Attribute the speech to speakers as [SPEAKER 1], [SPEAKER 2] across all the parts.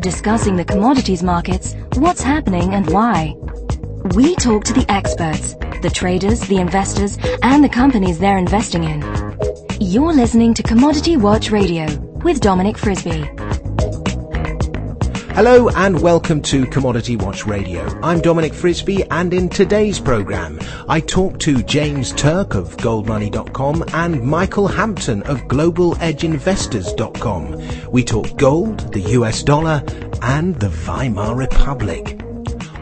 [SPEAKER 1] Discussing the commodities markets, what's happening and why. We talk to the experts, the traders, the investors, and the companies they're investing in. You're listening to Commodity Watch Radio with Dominic Frisby.
[SPEAKER 2] Hello and welcome to Commodity Watch Radio. I'm Dominic Frisby and in today's program I talk to James Turk of goldmoney.com and Michael Hampton of globaledgeinvestors.com. We talk gold, the US dollar and the Weimar Republic.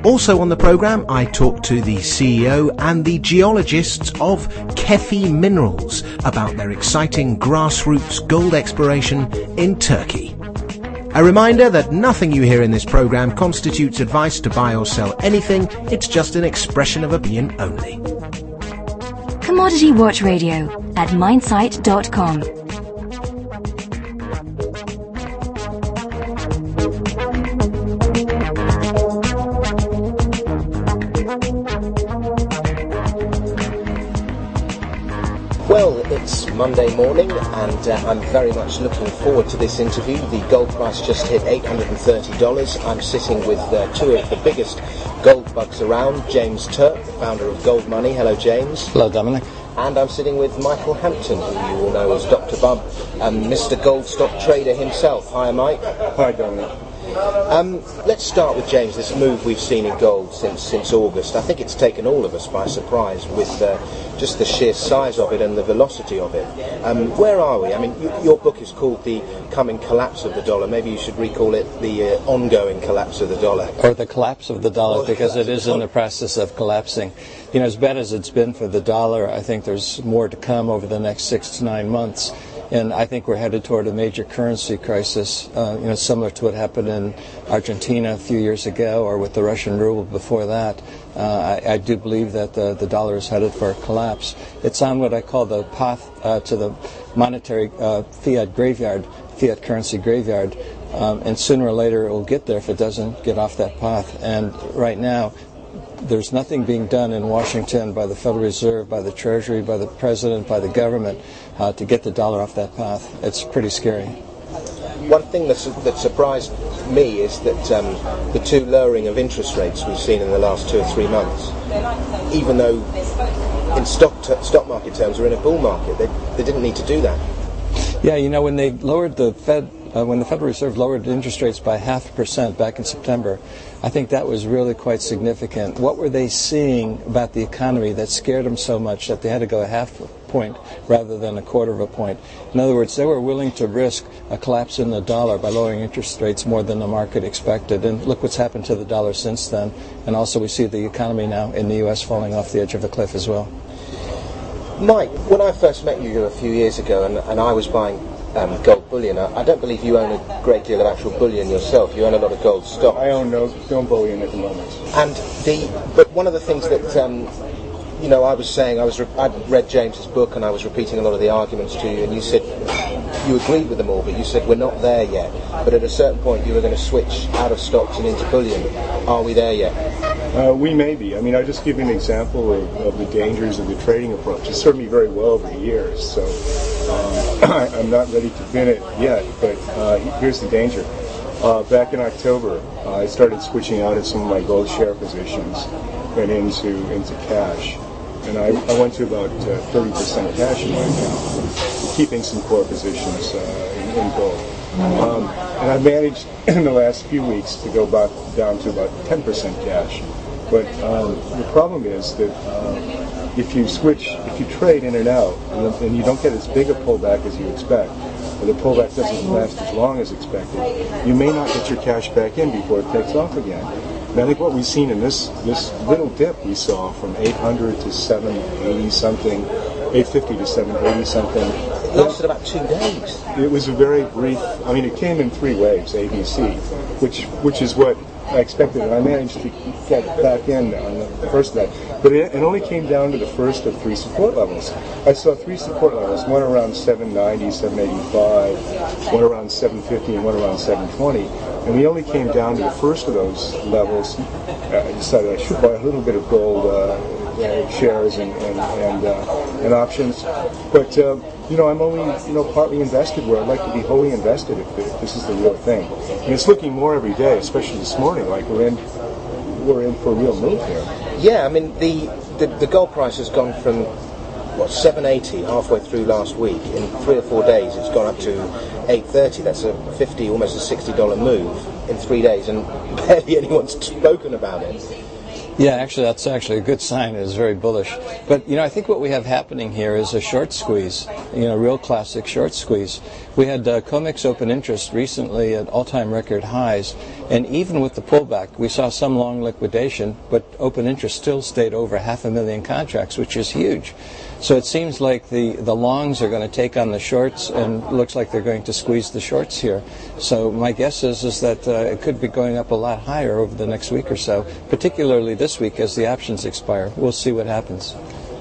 [SPEAKER 2] Also on the program, I talk to the CEO and the geologists of Kefi Minerals about their exciting grassroots gold exploration in Turkey. A reminder that nothing you hear in this program constitutes advice to buy or sell anything. It's just an expression of opinion only.
[SPEAKER 1] Commodity Watch Radio at
[SPEAKER 2] minesite.com. Monday morning, and uh, I'm very much looking forward to this interview. The gold price just hit $830. I'm sitting with uh, two of the biggest gold bugs around James Turk, the founder of Gold Money. Hello, James.
[SPEAKER 3] Hello, Dominic.
[SPEAKER 2] And I'm sitting with Michael Hampton, who you all know as Dr. Bub, and Mr. Gold Stock Trader himself. Hi, Mike.
[SPEAKER 4] Hi, Dominic.
[SPEAKER 2] Um, let's start with James. This move we've seen in gold since since August. I think it's taken all of us by surprise with uh, just the sheer size of it and the velocity of it. Um, where are we? I mean, y- your book is called "The Coming Collapse of the Dollar." Maybe you should recall it the uh, ongoing collapse of the dollar.
[SPEAKER 3] Or the collapse of the dollar,
[SPEAKER 2] Or
[SPEAKER 3] because it is in
[SPEAKER 2] the
[SPEAKER 3] process of collapsing. You know, as bad as it's been for the dollar, I think there's more to come over the next six to nine months. And I think we're headed toward a major currency crisis, uh, you know, similar to what happened in Argentina a few years ago or with the Russian ruble before that. Uh, I, I do believe that the, the dollar is headed for a collapse. It's on what I call the path uh, to the monetary uh, fiat graveyard, fiat currency graveyard. Um, and sooner or later it will get there if it doesn't get off that path. And right now, there's nothing being done in Washington by the Federal Reserve, by the Treasury, by the President, by the government uh, to get the dollar off that path. It's pretty scary.
[SPEAKER 2] One thing that's, that surprised me is that um, the two lowering of interest rates we've seen in the last two or three months, even though in stock t- stock market terms we're in a bull market, they, they didn't need to do that.
[SPEAKER 3] Yeah, you know, when they lowered the Fed, uh, when the Federal Reserve lowered interest rates by half a percent back in September, I think that was really quite significant. What were they seeing about the economy that scared them so much that they had to go a half point rather than a quarter of a point? In other words, they were willing to risk a collapse in the dollar by lowering interest rates more than the market expected. And look what's happened to the dollar since then. And also, we see the economy now in the U.S. falling off the edge of a cliff as well.
[SPEAKER 2] Mike, when I first met you a few years ago, and, and I was buying um, gold bullion, I, I don't believe you own a great deal of actual bullion yourself. You own a lot of gold stock.
[SPEAKER 4] I own no, no bullion at the moment.
[SPEAKER 2] And the but one of the things that um, you know I was saying I was re- I'd read James's book and I was repeating a lot of the arguments to you and you said you agreed with them all but you said we're not there yet but at a certain point you were going to switch out of stocks and into bullion are we there yet
[SPEAKER 4] Uh, we may be. I mean, I'll just give you an example of, of the dangers of the trading approach. It served me very well over the years, so I'm not ready to bin it yet, but uh, here's the danger. Uh, back in October, uh, I started switching out of some of my gold share positions and into into cash. And I, I went to about uh, 30% cash in my account, keeping some core positions uh, in, in gold. Um, and I've managed in the last few weeks to go back down to about 10% cash. But um, the problem is that um, if you switch, if you trade in and out, and, and you don't get as big a pullback as you expect, or the pullback doesn't last as long as expected, you may not get your cash back in before it takes off again. And I think what we've seen in this this little dip we saw from 800 to 780 something, 850 to 780 something,
[SPEAKER 2] it lasted about two days
[SPEAKER 4] it was a very brief. I mean, it came in three waves, ABC, which which is what I expected, and I managed to get back in on the first day. But it, it only came down to the first of three support levels. I saw three support levels: one around 790, 785, one around 750, and one around 720. And we only came down to the first of those levels. Uh, I decided I should buy a little bit of gold uh, shares and and and, uh, and options. But uh, you know, I'm only you know partly invested where I'd like to be wholly invested if, if this is the real thing. And it's looking more every day, especially this morning, like we're in we're in for a real move here.
[SPEAKER 2] Yeah, I mean the the, the gold price has gone from what 780 halfway through last week. In three or four days, it's gone up to 830. That's a 50, almost a 60 dollar move in three days, and barely anyone's spoken about it.
[SPEAKER 3] Yeah, actually, that's actually a good sign. It is very bullish. But, you know, I think what we have happening here is a short squeeze, you know, real classic short squeeze. We had uh, COMEX open interest recently at all-time record highs, and even with the pullback, we saw some long liquidation, but open interest still stayed over half a million contracts, which is huge. So it seems like the, the longs are going to take on the shorts, and looks like they're going to squeeze the shorts here. So my guess is is that uh, it could be going up a lot higher over the next week or so, particularly this week as the options expire. We'll see what happens.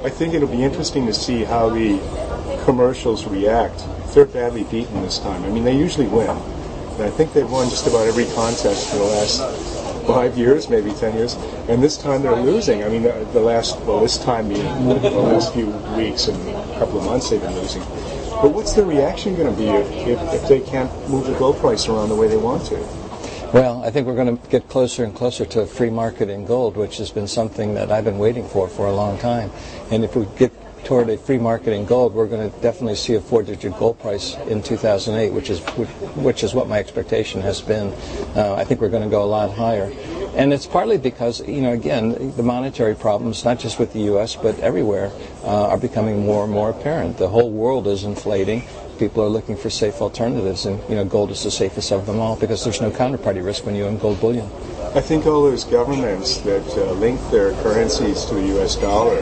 [SPEAKER 4] I think it'll be interesting to see how the commercials react. They're badly beaten this time, I mean, they usually win. And I think they've won just about every contest for the last five years, maybe ten years, and this time they're losing. I mean, the, the last, well, this time being the last few weeks and a couple of months they've been losing. But what's their reaction going to be if, if, if they can't move the gold price around the way they want to?
[SPEAKER 3] Well, I think we're going to get closer and closer to free market in gold, which has been something that I've been waiting for for a long time. And if we get toward a free market in gold, we're going to definitely see a four-digit gold price in 2008, which is which, is what my expectation has been. Uh, I think we're going to go a lot higher. And it's partly because, you know, again, the monetary problems, not just with the U.S., but everywhere, uh, are becoming more and more apparent. The whole world is inflating. People are looking for safe alternatives, and, you know, gold is the safest of them all because there's no counterparty risk when you own gold bullion.
[SPEAKER 4] I think all those governments that uh, link their currencies to the U.S. dollar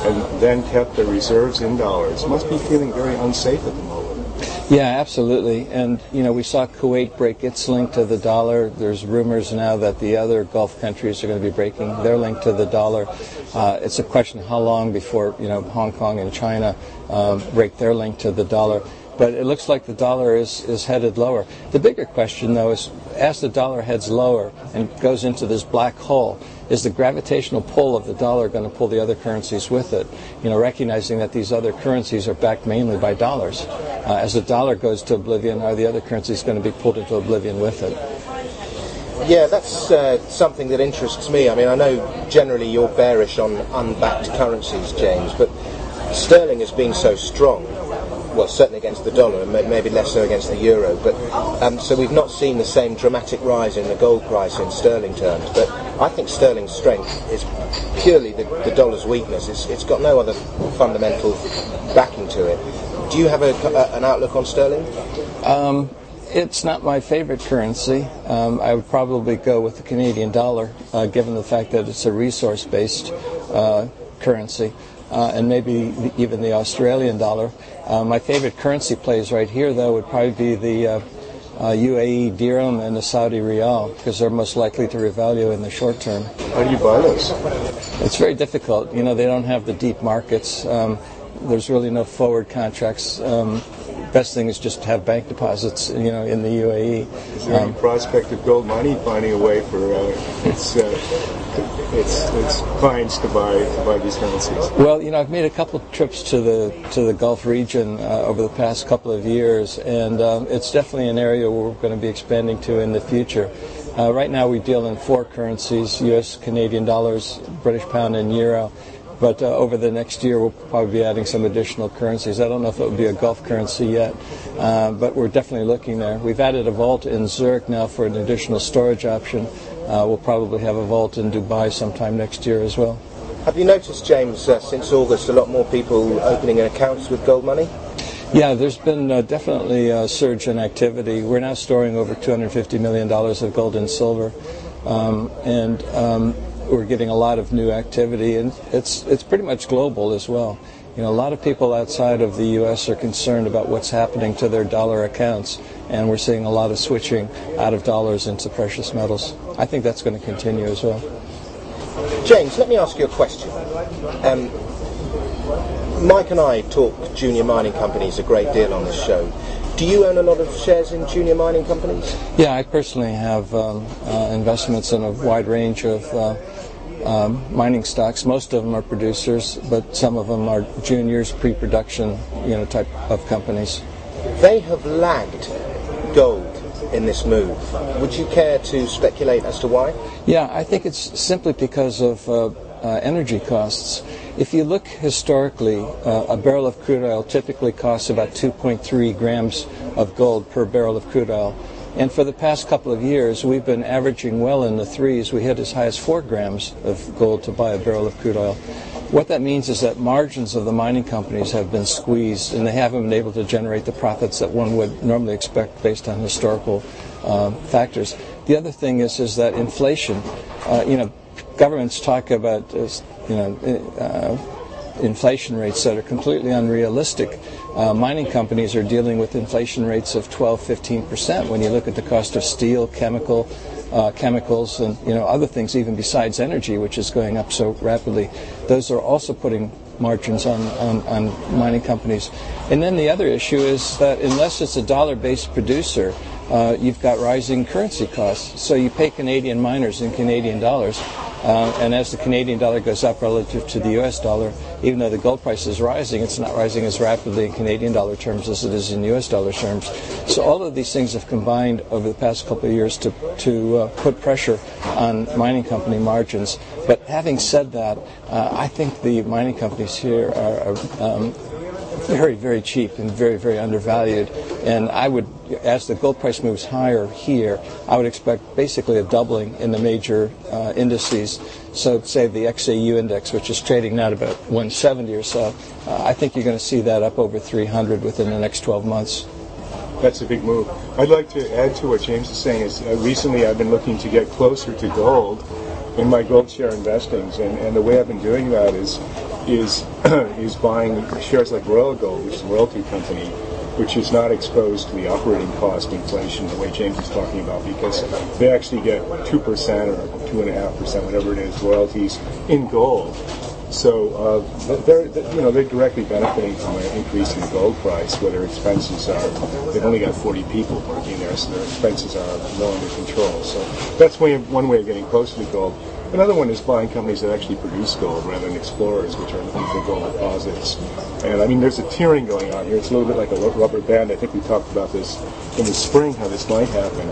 [SPEAKER 4] and then kept their reserves in dollars must be feeling very unsafe at the moment.
[SPEAKER 3] Yeah, absolutely. And, you know, we saw Kuwait break its link to the dollar. There's rumors now that the other Gulf countries are going to be breaking their link to the dollar. Uh, it's a question how long before, you know, Hong Kong and China um, break their link to the dollar but it looks like the dollar is, is headed lower. The bigger question, though, is as the dollar heads lower and goes into this black hole, is the gravitational pull of the dollar going to pull the other currencies with it? You know, recognizing that these other currencies are backed mainly by dollars. Uh, as the dollar goes to oblivion, are the other currencies going to be pulled into oblivion with it?
[SPEAKER 2] Yeah, that's uh, something that interests me. I mean, I know generally you're bearish on unbacked currencies, James, but sterling has been so strong well, certainly against the dollar, and maybe less so against the euro. But um, so we've not seen the same dramatic rise in the gold price in sterling terms. But I think sterling's strength is purely the, the dollar's weakness. It's, it's got no other fundamental backing to it. Do you have a, a, an outlook on sterling?
[SPEAKER 3] Um, it's not my favorite currency. Um, I would probably go with the Canadian dollar, uh, given the fact that it's a resource-based uh, currency uh, and maybe even the Australian dollar. Uh, my favorite currency plays right here, though, would probably be the uh, UAE uh, dirham and the Saudi rial because they're most likely to revalue in the short term.
[SPEAKER 4] How do you buy those?
[SPEAKER 3] It's very difficult. You know, they don't have the deep markets. Um, there's really no forward contracts. Um, best thing is just to have bank deposits, you know, in the UAE.
[SPEAKER 4] Is there um, any prospect of gold money finding a way for uh, its, uh, its its clients to buy to buy these currencies?
[SPEAKER 3] Well, you know, I've made a couple of trips to the to the Gulf region uh, over the past couple of years, and um, it's definitely an area where we're going to be expanding to in the future. Uh, right now, we deal in four currencies: U.S., Canadian dollars, British pound, and euro. But uh, over the next year, we'll probably be adding some additional currencies. I don't know if it would be a Gulf currency yet, uh, but we're definitely looking there. We've added a vault in Zurich now for an additional storage option. Uh, we'll probably have a vault in Dubai sometime next year as well.
[SPEAKER 2] Have you noticed, James, uh, since August, a lot more people opening accounts with gold money?
[SPEAKER 3] Yeah, there's been uh, definitely a surge in activity. We're now storing over $250 million of gold and silver. Um, and um, we're getting a lot of new activity, and it's it's pretty much global as well. You know, a lot of people outside of the U.S. are concerned about what's happening to their dollar accounts, and we're seeing a lot of switching out of dollars into precious metals. I think that's going to continue as well.
[SPEAKER 2] James, let me ask you a question. Um, Mike and I talk junior mining companies a great deal on this show. Do you own a lot of shares in junior mining companies?
[SPEAKER 3] Yeah, I personally have um, uh, investments in a wide range of uh, um, mining stocks. Most of them are producers, but some of them are juniors, pre-production, you know, type of companies.
[SPEAKER 2] They have lagged gold in this move. Would you care to speculate as to why?
[SPEAKER 3] Yeah, I think it's simply because of uh, uh, energy costs. If you look historically, uh, a barrel of crude oil typically costs about 2.3 grams of gold per barrel of crude oil. And for the past couple of years, we've been averaging well in the threes. We hit as high as four grams of gold to buy a barrel of crude oil. What that means is that margins of the mining companies have been squeezed, and they haven't been able to generate the profits that one would normally expect based on historical uh, factors. The other thing is is that inflation. Uh, you know, governments talk about uh, you know uh, inflation rates that are completely unrealistic uh, mining companies are dealing with inflation rates of 12, 15 percent. When you look at the cost of steel, chemical, uh, chemicals, and you know other things, even besides energy, which is going up so rapidly, those are also putting margins on, on, on mining companies. And then the other issue is that unless it's a dollar-based producer, uh, you've got rising currency costs. So you pay Canadian miners in Canadian dollars, uh, and as the Canadian dollar goes up relative to the U.S. dollar, even though the gold price is rising, it's not rising as rapidly in Canadian dollar terms as it is in U.S. dollar terms. So all of these things have combined over the past couple of years to to uh, put pressure on mining company margins. But having said that, uh, I think the mining companies here are. are um, very, very cheap and very, very undervalued. And I would, as the gold price moves higher here, I would expect basically a doubling in the major uh, indices. So, say the XAU index, which is trading now at about 170 or so, uh, I think you're going to see that up over 300 within the next 12 months.
[SPEAKER 4] That's a big move. I'd like to add to what James is saying. Is uh, recently I've been looking to get closer to gold in my gold share investings, and, and the way I've been doing that is is is buying shares like Royal Gold, which is a royalty company, which is not exposed to the operating cost inflation the way James is talking about, because they actually get two percent or two and a half percent, whatever it is, royalties in gold. So uh, they're, you know they're directly benefiting from an increase in the gold price, where their expenses are. They've only got 40 people working there, so their expenses are well under control. So that's way, one way of getting close to the gold. Another one is buying companies that actually produce gold rather than explorers, which are looking for gold deposits. And I mean, there's a tiering going on here. It's a little bit like a rubber band. I think we talked about this in the spring, how this might happen,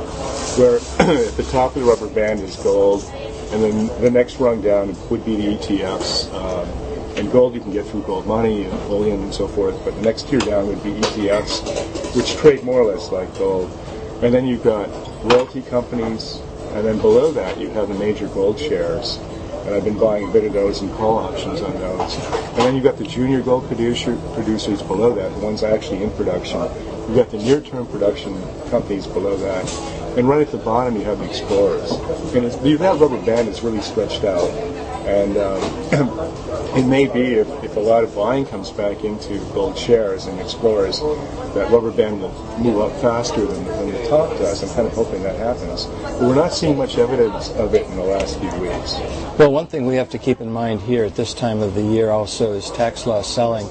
[SPEAKER 4] where at the top of the rubber band is gold, and then the next rung down would be the ETFs. Um, and gold you can get through gold money and bullion and so forth, but the next tier down would be ETFs, which trade more or less like gold. And then you've got royalty companies, and then below that, you have the major gold shares. And I've been buying a bit of those and call options on those. And then you've got the junior gold producer, producers below that, the ones actually in production. You've got the near-term production companies below that. And right at the bottom, you have the explorers. And that rubber band is really stretched out. And um, it may be if, if a lot of buying comes back into gold shares and explorers, that rubber band will move up faster than, than the top does. I'm kind of hoping that happens. But we're not seeing much evidence of it in the last few weeks.
[SPEAKER 3] Well, one thing we have to keep in mind here at this time of the year also is tax loss selling.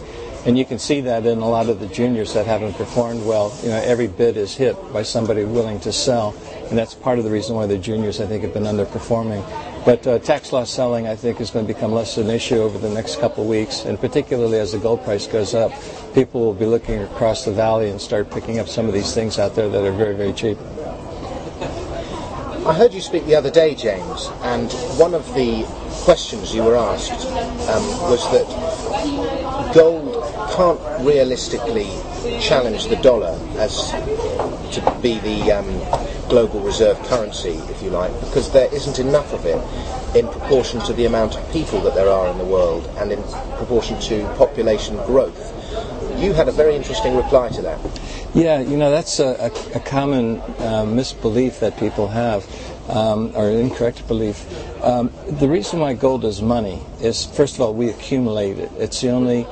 [SPEAKER 3] And you can see that in a lot of the juniors that haven't performed well. You know, every bid is hit by somebody willing to sell. And that's part of the reason why the juniors, I think, have been underperforming. But uh, tax loss selling, I think, is going to become less of an issue over the next couple of weeks, and particularly as the gold price goes up, people will be looking across the valley and start picking up some of these things out there that are very, very cheap.
[SPEAKER 2] I heard you speak the other day, James, and one of the questions you were asked um, was that gold can't realistically challenge the dollar as to be the um, global reserve currency, if you like, because there isn't enough of it in proportion to the amount of people that there are in the world and in proportion to population growth. You had a very interesting reply to that.
[SPEAKER 3] Yeah, you know, that's a, a, a common uh, misbelief that people have, um, or incorrect belief. Um, the reason why gold is money is, first of all, we accumulate it. It's the only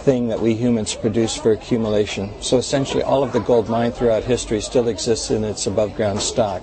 [SPEAKER 3] thing that we humans produce for accumulation. So essentially, all of the gold mined throughout history still exists in its above ground stock.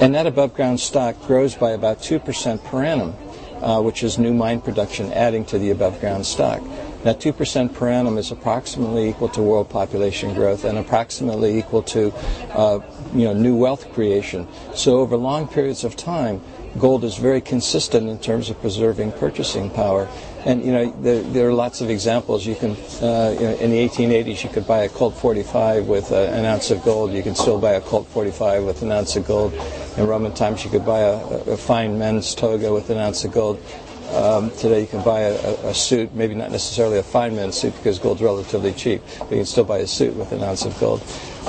[SPEAKER 3] And that above ground stock grows by about 2% per annum, uh, which is new mine production adding to the above ground stock. That 2% per annum is approximately equal to world population growth and approximately equal to uh, you know, new wealth creation. So over long periods of time, gold is very consistent in terms of preserving purchasing power. And you know there, there are lots of examples. You can uh, you know, in the 1880s you could buy a Colt 45 with uh, an ounce of gold. You can still buy a Colt 45 with an ounce of gold. In Roman times you could buy a, a fine men's toga with an ounce of gold. Um, today you can buy a, a, suit, maybe not necessarily a fine men's suit because gold's relatively cheap, but you can still buy a suit with an ounce of gold.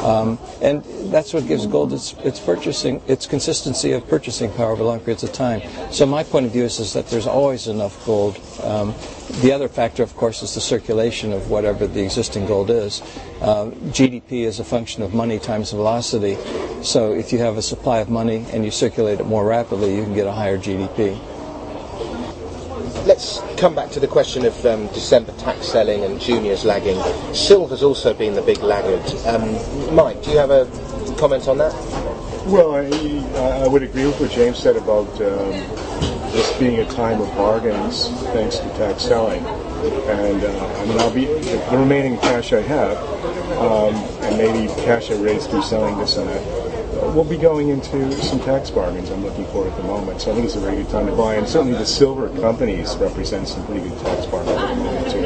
[SPEAKER 3] Um, and that's what gives gold its, its purchasing, its consistency of purchasing power over long periods of time. So my point of view is, is that there's always enough gold. Um, the other factor, of course, is the circulation of whatever the existing gold is. Uh, GDP is a function of money times velocity. So if you have a supply of money and you circulate it more rapidly, you can get a higher GDP
[SPEAKER 2] let's come back to the question of um, December tax selling and juniors lagging. Silver's also been the big laggard. Um, Mike, do you have a comment on that?
[SPEAKER 4] Well, I, I would agree with what James said about um, this being a time of bargains thanks to tax selling. And uh, I mean, I'll be the remaining cash I have, um, and maybe cash I raised through selling this and that we'll be going into some tax bargains I'm looking for at the moment. So I think it's a very good time to buy. And certainly the silver companies represent some pretty good tax bargains too.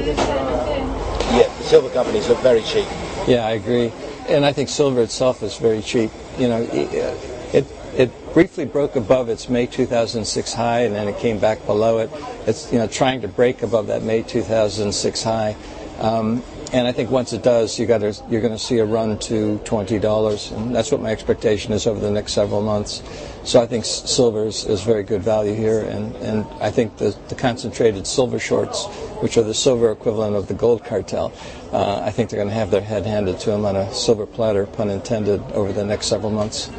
[SPEAKER 2] Yeah, the silver companies look very cheap.
[SPEAKER 3] Yeah, I agree. And I think silver itself is very cheap. You know, it, it briefly broke above its May 2006 high and then it came back below it. It's, you know, trying to break above that May 2006 high. Um, and I think once it does, you got you're going to see a run to twenty dollars, and that's what my expectation is over the next several months. So I think silver is, is very good value here, and, and I think the, the concentrated silver shorts, which are the silver equivalent of the gold cartel, uh, I think they're going to have their head handed to them on a silver platter, pun intended, over the next several months.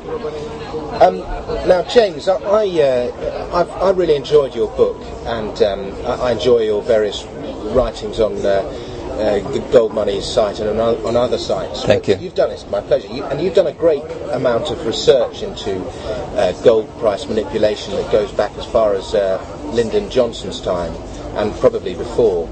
[SPEAKER 2] Um, now, James, I uh, I, really enjoyed your book, and um, I, I, enjoy your various writings on. Uh, uh, the Gold Money site and on, on other sites.
[SPEAKER 3] Thank you.
[SPEAKER 2] You've done it. It's my pleasure. You, and you've done a great amount of research into uh, gold price manipulation that goes back as far as uh, Lyndon Johnson's time and probably before.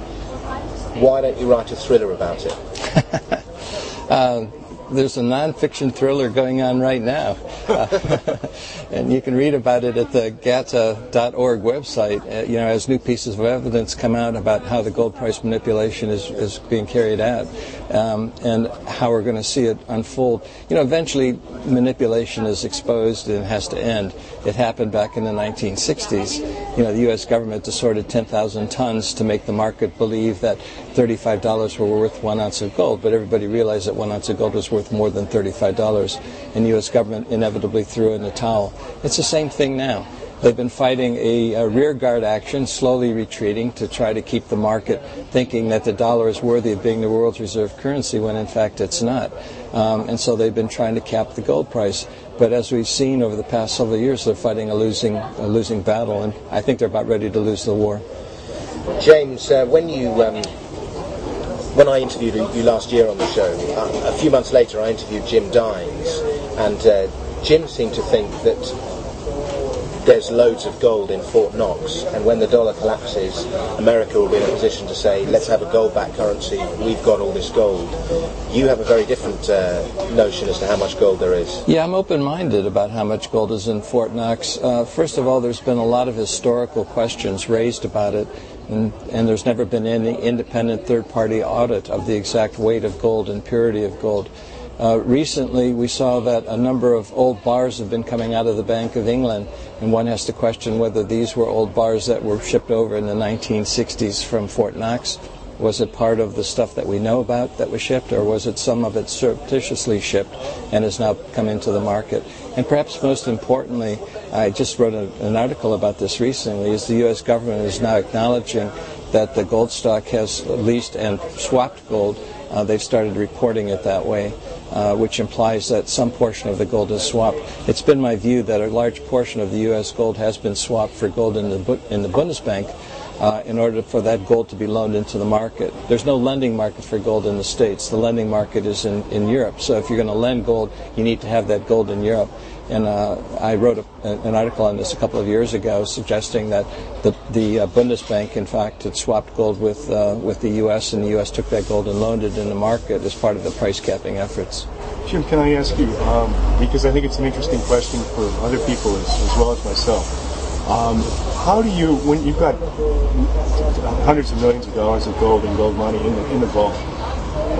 [SPEAKER 2] Why don't you write a thriller about it?
[SPEAKER 3] um, there's a non-fiction thriller going on right now, uh, and you can read about it at the GATA.org website. Uh, you know, as new pieces of evidence come out about how the gold price manipulation is, is being carried out, um, and how we're going to see it unfold. You know, eventually manipulation is exposed and has to end. It happened back in the 1960s. You know, the U.S. government distorted 10,000 tons to make the market believe that $35 were worth one ounce of gold, but everybody realized that one ounce of gold was worth more than $35, and the U.S. government inevitably threw in the towel. It's the same thing now. They've been fighting a, a rearguard action, slowly retreating to try to keep the market thinking that the dollar is worthy of being the world's reserve currency when in fact it's not. Um, and so they've been trying to cap the gold price. But as we've seen over the past several years, they're fighting a losing, a losing battle, and I think they're about ready to lose the war.
[SPEAKER 2] James, uh, when you um, when I interviewed you last year on the show, uh, a few months later I interviewed Jim Dines, and uh, Jim seemed to think that there's loads of gold in Fort Knox, and when the dollar collapses, America will be in a position to say, let's have a gold-backed currency. We've got all this gold. You have a very different uh, notion as to how much gold there is.
[SPEAKER 3] Yeah, I'm open-minded about how much gold is in Fort Knox. Uh, first of all, there's been a lot of historical questions raised about it. And, and, there's never been any independent third-party audit of the exact weight of gold and purity of gold. Uh, recently, we saw that a number of old bars have been coming out of the Bank of England, and one has to question whether these were old bars that were shipped over in the 1960s from Fort Knox. Was it part of the stuff that we know about that was shipped, or was it some of it surreptitiously shipped and has now come into the market? And perhaps most importantly, I just wrote a, an article about this recently, is the U.S. government is now acknowledging that the gold stock has leased and swapped gold. Uh, they've started reporting it that way. Uh, which implies that some portion of the gold is swapped. It's been my view that a large portion of the U.S. gold has been swapped for gold in the, in the Bundesbank uh, in order for that gold to be loaned into the market. There's no lending market for gold in the States. The lending market is in, in Europe. So if you're going to lend gold, you need to have that gold in Europe. And uh, I wrote a, an article on this a couple of years ago suggesting that the, the uh, Bundesbank, in fact, had swapped gold with, uh, with the U.S., and the U.S. took that gold and loaned it in the market as part of the price capping efforts.
[SPEAKER 4] Jim, can I ask you, um, because I think it's an interesting question for other people as, as well as myself. Um, how do you, when you've got hundreds of millions of dollars of gold and gold money in the, in the vault,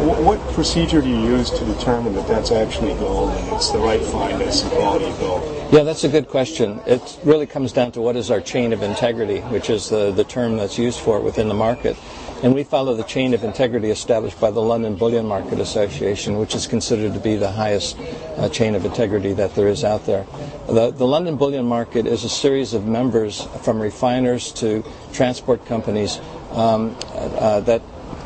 [SPEAKER 4] what procedure do you use to determine that that's actually gold and it's the right fineness and quality of gold?
[SPEAKER 3] Yeah, that's a good question. It really comes down to what is our chain of integrity, which is the, the term that's used for it within the market. And we follow the chain of integrity established by the London Bullion Market Association, which is considered to be the highest uh, chain of integrity that there is out there. The, the London Bullion Market is a series of members from refiners to transport companies um, uh, that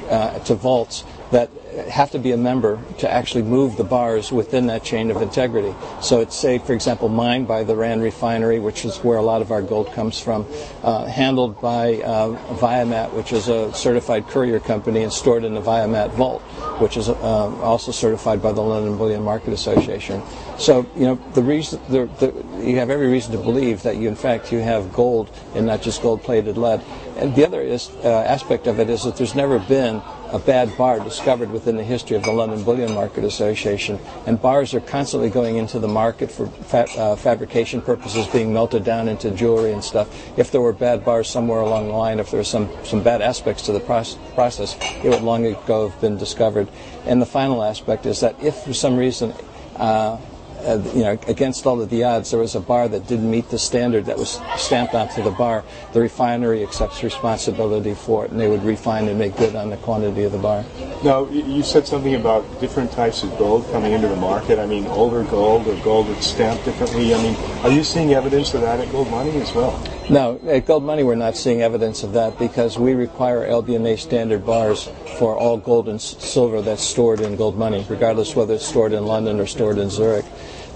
[SPEAKER 3] uh, to vaults that have to be a member to actually move the bars within that chain of integrity. So it's, say, for example, mined by the Rand refinery, which is where a lot of our gold comes from, uh, handled by uh, Viamat, which is a certified courier company, and stored in the Viamat vault, which is uh, also certified by the London Bullion Market Association. So, you know, the reason the, the, you have every reason to believe that you, in fact, you have gold and not just gold-plated lead. And the other is, uh, aspect of it is that there's never been a bad bar discovered within the history of the London Bullion Market Association. And bars are constantly going into the market for fa- uh, fabrication purposes, being melted down into jewelry and stuff. If there were bad bars somewhere along the line, if there were some, some bad aspects to the process, process, it would long ago have been discovered. And the final aspect is that if for some reason uh, uh, you know, against all of the odds, there was a bar that didn't meet the standard that was stamped onto the bar. The refinery accepts responsibility for it, and they would refine and make good on the quantity of the bar.
[SPEAKER 4] Now, you said something about different types of gold coming into the market. I mean, older gold or gold that's stamped differently. I mean, are you seeing evidence of that at Gold Money as well?
[SPEAKER 3] No, at Gold Money, we're not seeing evidence of that because we require LBMA standard bars for all gold and silver that's stored in Gold Money, regardless whether it's stored in London or stored in Zurich.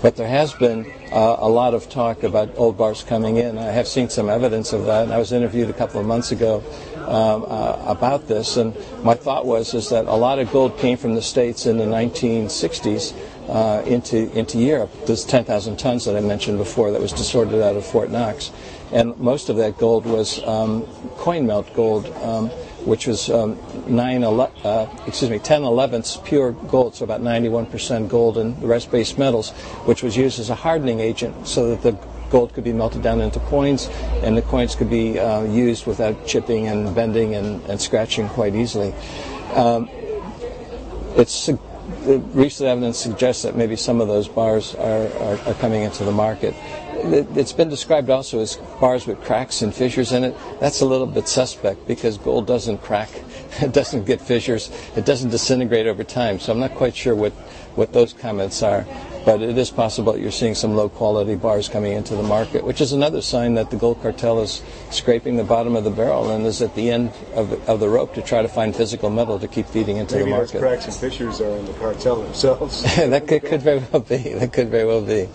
[SPEAKER 3] But there has been uh, a lot of talk about old bars coming in. I have seen some evidence of that, and I was interviewed a couple of months ago um, uh, about this. And my thought was is that a lot of gold came from the states in the 1960s uh, into into Europe. There's 10,000 tons that I mentioned before that was distorted out of Fort Knox, and most of that gold was um, coin melt gold. Um, which was um, nine, uh, excuse me, 10 elevenths pure gold, so about 91% gold and the rest base metals, which was used as a hardening agent so that the gold could be melted down into coins and the coins could be uh, used without chipping and bending and, and scratching quite easily. Um, it's recent evidence suggests that maybe some of those bars are, are, are coming into the market it's been described also as bars with cracks and fissures in it. That's a little bit suspect because gold doesn't crack, it doesn't get fissures, it doesn't disintegrate over time. So I'm not quite sure what, what those comments are. But it is possible that you're seeing some low quality bars coming into the market, which is another sign that the gold cartel is scraping the bottom of the barrel and is at the end of the, of the rope to try to find physical metal to keep feeding into
[SPEAKER 4] Maybe
[SPEAKER 3] the market.
[SPEAKER 4] Maybe those cracks and fissures are in the cartel themselves.
[SPEAKER 3] that could, could very well be. That could very well be.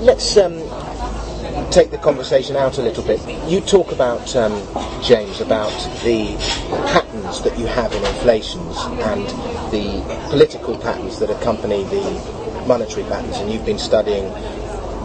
[SPEAKER 5] Let's um, take the conversation out a little bit. You talk about, um, James, about the patterns that you have in inflations and the political patterns that accompany the monetary patterns, and you've been studying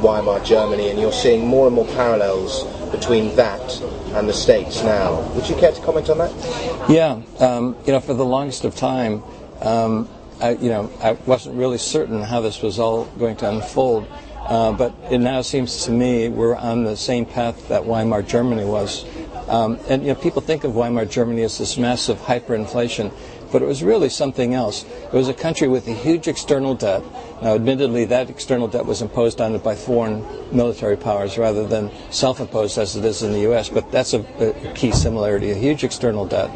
[SPEAKER 5] Weimar Germany, and you're seeing more and more parallels between that and the States now. Would you care to comment on that?
[SPEAKER 3] Yeah, um, you know, for the longest of time, um, I, you know, I wasn't really certain how this was all going to unfold. Uh, but it now seems to me we're on the same path that Weimar Germany was. Um, and you know, people think of Weimar Germany as this massive hyperinflation, but it was really something else. It was a country with a huge external debt. Now, admittedly, that external debt was imposed on it by foreign military powers rather than self-imposed as it is in the U.S. But that's a, a key similarity: a huge external debt.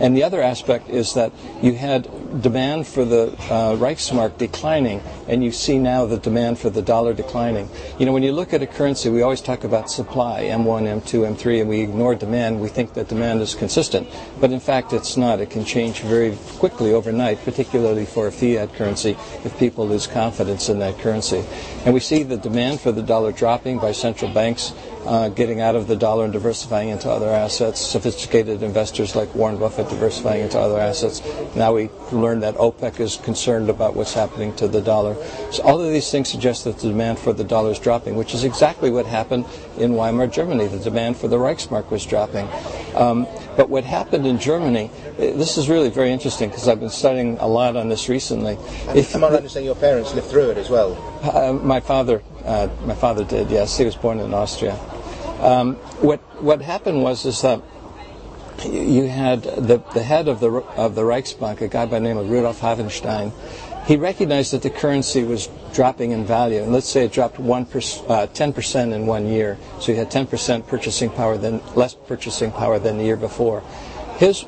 [SPEAKER 3] And the other aspect is that you had demand for the uh, Reichsmark declining, and you see now the demand for the dollar declining. You know, when you look at a currency, we always talk about supply, M1, M2, M3, and we ignore demand. We think that demand is consistent. But in fact, it's not. It can change very quickly overnight, particularly for a fiat currency if people lose confidence in that currency. And we see the demand for the dollar dropping by central banks uh, getting out of the dollar and diversifying into other assets. Sophisticated investors like Warren Buffett diversifying into other assets. Now we learned that OPEC is concerned about what's happening to the dollar. So all of these things suggest that the demand for the dollar is dropping, which is exactly what happened in Weimar Germany. The demand for the Reichsmark was dropping. Um, but what happened in Germany, eh, this is really very interesting because I've been studying a lot on this recently.
[SPEAKER 5] And if, am I understanding your parents lived through it as well?
[SPEAKER 3] Uh, my father, uh, my father did. Yes, he was born in Austria. Um, what what happened was is that you had the, the head of the of the Reichsbank, a guy by the name of Rudolf Havenstein. He recognized that the currency was dropping in value, and let's say it dropped one uh, 10% in one year. So you had 10% purchasing power, than less purchasing power than the year before. His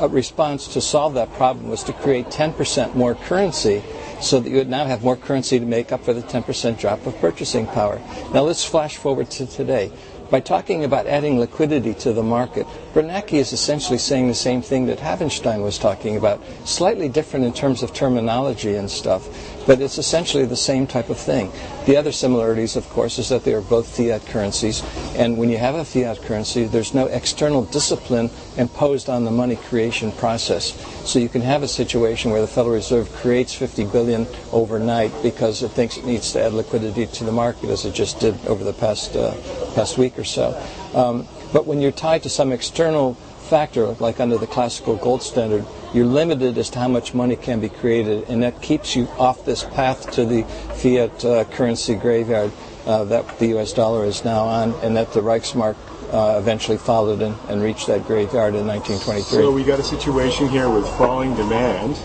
[SPEAKER 3] uh, response to solve that problem was to create 10% more currency so that you would now have more currency to make up for the 10% drop of purchasing power. Now let's flash forward to today. By talking about adding liquidity to the market, Bernanke is essentially saying the same thing that Havenstein was talking about, slightly different in terms of terminology and stuff, but it's essentially the same type of thing. The other similarities, of course, is that they are both fiat currencies, and when you have a fiat currency, there's no external discipline imposed on the money creation process. So you can have a situation where the Federal Reserve creates 50 billion overnight because it thinks it needs to add liquidity to the market, as it just did over the past uh, past week or so. Um, but when you're tied to some external factor, like under the classical gold standard, you're limited as to how much money can be created, and that keeps you off this path to the fiat uh, currency graveyard uh, that the U.S. dollar is now on, and that the Reichsmark uh, eventually followed and, and, reached that graveyard in 1923.
[SPEAKER 4] So we got a situation here with falling demand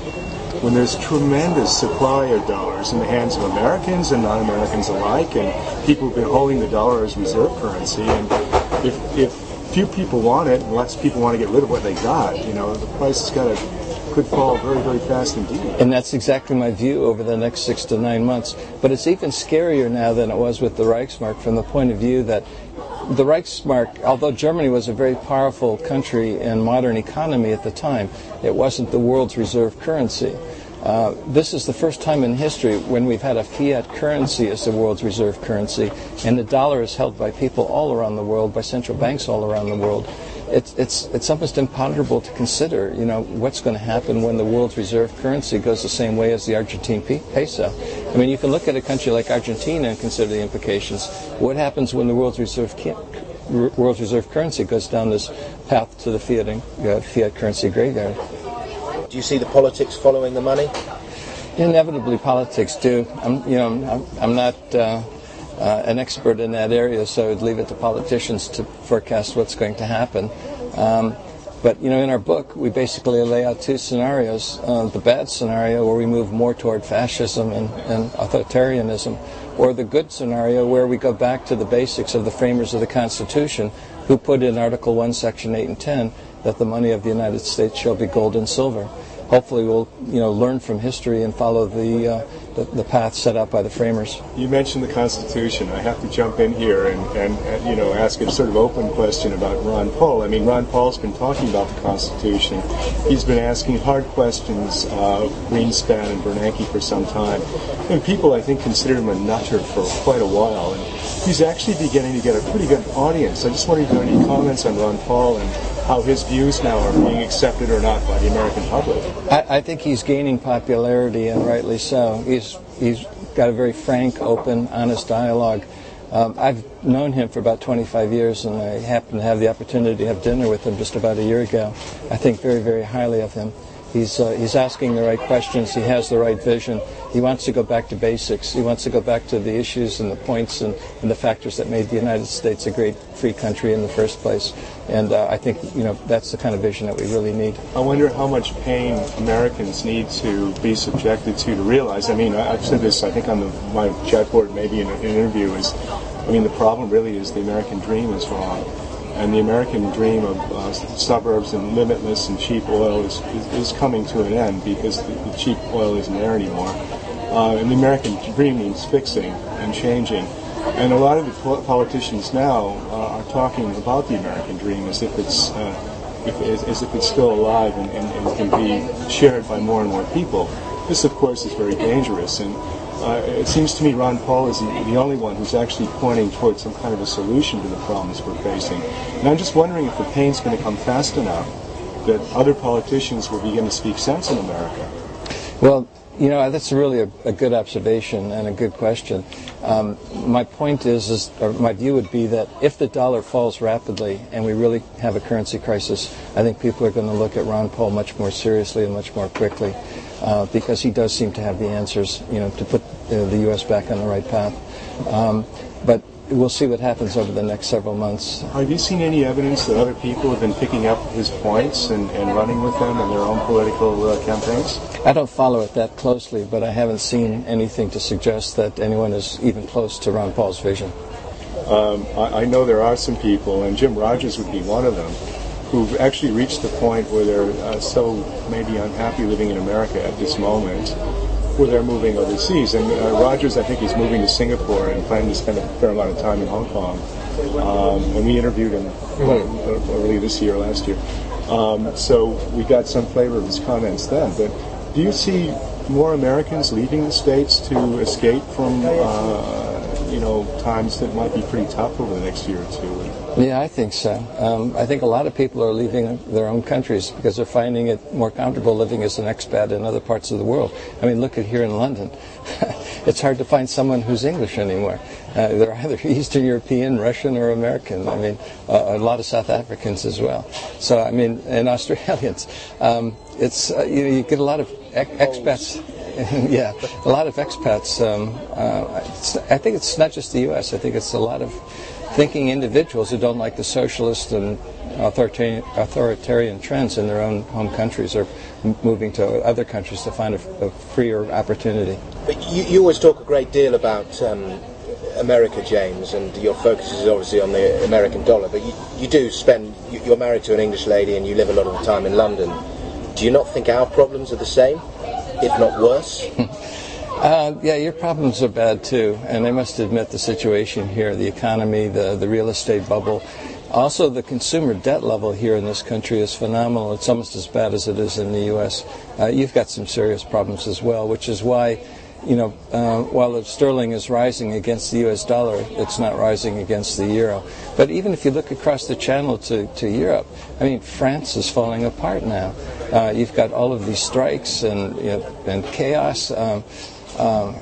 [SPEAKER 4] when there's tremendous supply of dollars in the hands of Americans and non-Americans alike, and people have been holding the dollar as reserve currency. And if, if few people want it, and lots of people want to get rid of what they got, you know, the price has got to could fall very, very fast indeed.
[SPEAKER 3] And that's exactly my view over the next six to nine months. But it's even scarier now than it was with the Reichsmark from the point of view that the Reichsmark, although Germany was a very powerful country and modern economy at the time, it wasn't the world's reserve currency. Uh, this is the first time in history when we've had a fiat currency as the world's reserve currency, and the dollar is held by people all around the world, by central banks all around the world. It's, it's, it's almost imponderable to consider, you know, what's going to happen when the world's reserve currency goes the same way as the Argentine peso. I mean, you can look at a country like Argentina and consider the implications. What happens when the world's reserve world's reserve currency goes down this path to the fiat, uh, fiat currency graveyard?
[SPEAKER 5] Do you see the politics following the money?
[SPEAKER 3] Inevitably, politics do. I'm, you know, I'm, I'm not uh, uh, an expert in that area, so I'd leave it to politicians to forecast what's going to happen. Um, but you know, in our book, we basically lay out two scenarios: uh, the bad scenario, where we move more toward fascism and, and authoritarianism, or the good scenario, where we go back to the basics of the framers of the Constitution, who put in Article One, Section Eight and Ten that the money of the United States shall be gold and silver. Hopefully, we'll you know learn from history and follow the, uh, the, the path set out by the framers.
[SPEAKER 4] You mentioned the Constitution. I have to jump in here and, and, and you know ask a sort of open question about Ron Paul. I mean, Ron Paul's been talking about the Constitution. He's been asking hard questions of Greenspan and Bernanke for some time, and people I think considered him a nutter for quite a while. And he's actually beginning to get a pretty good audience. I just wonder if you have any comments on Ron Paul and how his views now are being accepted or not by the American public.
[SPEAKER 3] I, I think he's gaining popularity, and rightly so. He's he's got a very frank, open, honest dialogue. Um, I've known him for about 25 years, and I happened to have the opportunity to have dinner with him just about a year ago. I think very, very highly of him. He's, uh, he's asking the right questions. He has the right vision. He wants to go back to basics. He wants to go back to the issues and the points and, and the factors that made the United States a great free country in the first place. And uh, I think you know that's the kind of vision that we really need.
[SPEAKER 4] I wonder how much pain Americans need to be subjected to to realize. I mean, I've said this. I think on the, my chat board, maybe in an interview, is I mean the problem really is the American dream is wrong and the American dream of uh, suburbs and limitless and cheap oil is, is, is coming to an end because the, the, cheap oil isn't there anymore. Uh, and the American dream means fixing and changing. And a lot of the politicians now uh, are talking about the American dream as if it's uh, if, as, as, if it's still alive and, and, and can be shared by more and more people. This, of course, is very dangerous. And uh, it seems to me Ron Paul is the, only one who's actually pointing towards some kind of a solution to the problems we're facing. And I'm just wondering if the pain's going to come fast enough that other politicians will begin to speak sense in America.
[SPEAKER 3] Well, you know, that's really a, a good observation and a good question. Um, my point is, is, or my view would be that if the dollar falls rapidly and we really have a currency crisis, I think people are going to look at Ron Paul much more seriously and much more quickly uh, because he does seem to have the answers, you know, to put uh, the U.S. back on the right path. Um, but we'll see what happens over the next several months.
[SPEAKER 4] Have you seen any evidence that other people have been picking up his points and, and running with them in their own political uh, campaigns?
[SPEAKER 3] I don't follow it that closely, but I haven't seen anything to suggest that anyone is even close to Ron Paul's vision.
[SPEAKER 4] Um, I, I know there are some people, and Jim Rogers would be one of them, who've actually reached the point where they're uh, so maybe unhappy living in America at this moment where they're moving overseas. And uh, Rogers, I think, is moving to Singapore and planning to spend a fair amount of time in Hong Kong. Um, and we interviewed him mm-hmm. earlier this year, last year. Um, so we got some flavor of his comments then. But do you see more Americans leaving the states to escape from, uh, you know, times that might be pretty tough over the next year or two?
[SPEAKER 3] Yeah, I think so. Um, I think a lot of people are leaving their own countries because they're finding it more comfortable living as an expat in other parts of the world. I mean, look at here in London. it's hard to find someone who's English anymore. Uh, they're either Eastern European, Russian, or American. I mean, uh, a lot of South Africans as well. So, I mean, and Australians. Um, it's uh, you, know, you get a lot of ex- expats. yeah, a lot of expats. Um, uh, I think it's not just the U.S. I think it's a lot of thinking individuals who don't like the socialist and authoritarian, authoritarian trends in their own home countries are moving to other countries to find a, a freer opportunity.
[SPEAKER 5] But you, you, always talk a great deal about um, America, James, and your focus is obviously on the American dollar. But you, you do spend, you're married to an English lady and you live a lot of the time in London. Do you not think our problems are the same, if not worse?
[SPEAKER 3] Uh, yeah, your problems are bad too, and I must admit the situation here, the economy, the the real estate bubble, also the consumer debt level here in this country is phenomenal. It's almost as bad as it is in the U.S. Uh, you've got some serious problems as well, which is why. You know, uh, while the sterling is rising against the U.S. dollar, it's not rising against the euro. But even if you look across the channel to, to Europe, I mean, France is falling apart now. Uh, you've got all of these strikes and you know, and chaos. Um, um,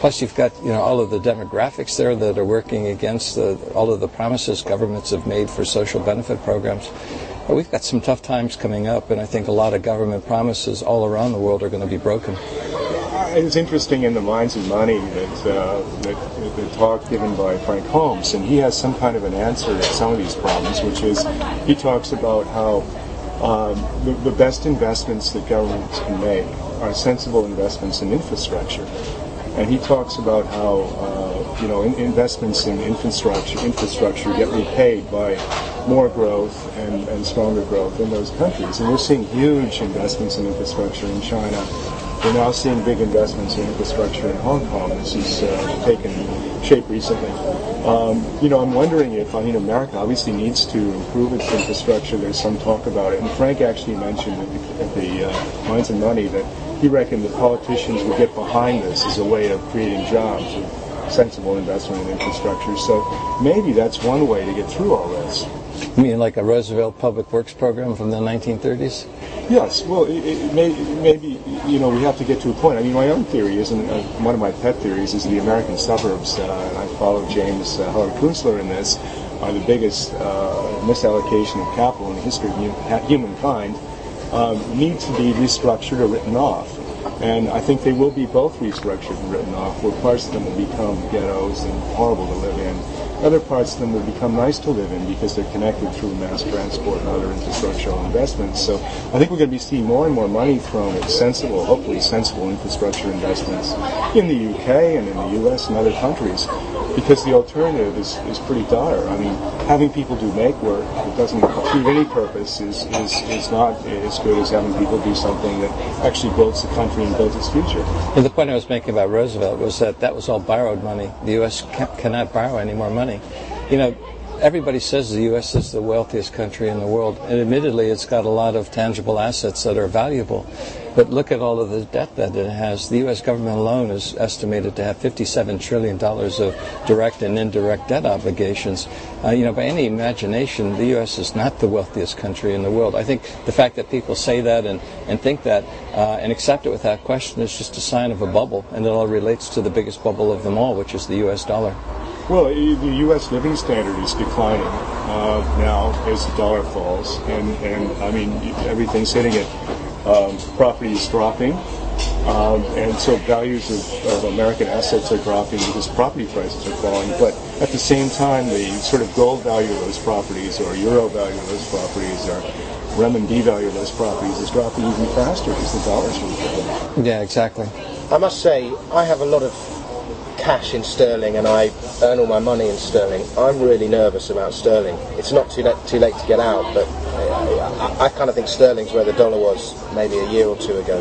[SPEAKER 3] plus, you've got you know all of the demographics there that are working against the, all of the promises governments have made for social benefit programs. But we've got some tough times coming up, and I think a lot of government promises all around the world are going to be broken.
[SPEAKER 4] It's interesting in the Mines and Money that, uh, that the talk given by Frank Holmes, and he has some kind of an answer to some of these problems, which is he talks about how um, the, the best investments that governments can make are sensible investments in infrastructure. And he talks about how uh, you know in, investments in infrastructure infrastructure get repaid by more growth and, and stronger growth in those countries. And we're seeing huge investments in infrastructure in China. We're now seeing big investments in infrastructure in Hong Kong. This has uh, taken shape recently. Um, you know, I'm wondering if, I mean, America obviously needs to improve its infrastructure. There's some talk about it. And Frank actually mentioned at the, at the uh, Mines and Money that he reckoned that politicians would get behind this as a way of creating jobs with sensible investment in infrastructure. So maybe that's one way to get through all this.
[SPEAKER 3] You mean like a Roosevelt Public Works program from the 1930s?
[SPEAKER 4] Yes. Well, it, it may, maybe you know we have to get to a point. I mean, my own theory is, and uh, one of my pet theories is the American suburbs, uh, and I follow James uh, Howard Kunstler in this, are the biggest uh, misallocation of capital in the history of humankind um, Um, need to be restructured or written off. And I think they will be both restructured and written off, where parts of them will become ghettos and horrible to live in. Other parts of them will become nice to live in because they're connected through mass transport and other infrastructural investments. So I think we're going to be seeing more and more money from sensible, hopefully sensible infrastructure investments in the UK and in the US and other countries because the alternative is, is pretty dire. I mean, having people do make work that doesn't achieve any purpose is, is, is not as good as having people do something that actually builds the country and builds its future.
[SPEAKER 3] And the point I was making about Roosevelt was that that was all borrowed money. The U.S. cannot borrow any more money. You know, everybody says the U.S. is the wealthiest country in the world, and admittedly, it's got a lot of tangible assets that are valuable. But look at all of the debt that it has. The U.S. government alone is estimated to have $57 trillion of direct and indirect debt obligations. Uh, you know, by any imagination, the U.S. is not the wealthiest country in the world. I think the fact that people say that and, and think that uh, and accept it without question is just a sign of a bubble, and it all relates to the biggest bubble of them all, which is the U.S. dollar.
[SPEAKER 4] Well, the U.S. living standard is declining uh, now as the dollar falls, and, and I mean everything's hitting it um, property is dropping. Um, and so values of, of American assets are dropping because property prices are falling. But at the same time, the sort of gold value of those properties or euro value of those properties or renminbi value of those properties is dropping even faster because the dollar's weaker.
[SPEAKER 3] Yeah, exactly.
[SPEAKER 5] I must say, I have a lot of cash in sterling and I earn all my money in sterling. I'm really nervous about sterling. It's not too late, too late to get out, but I, I kind of think sterling's where the dollar was maybe a year or two ago.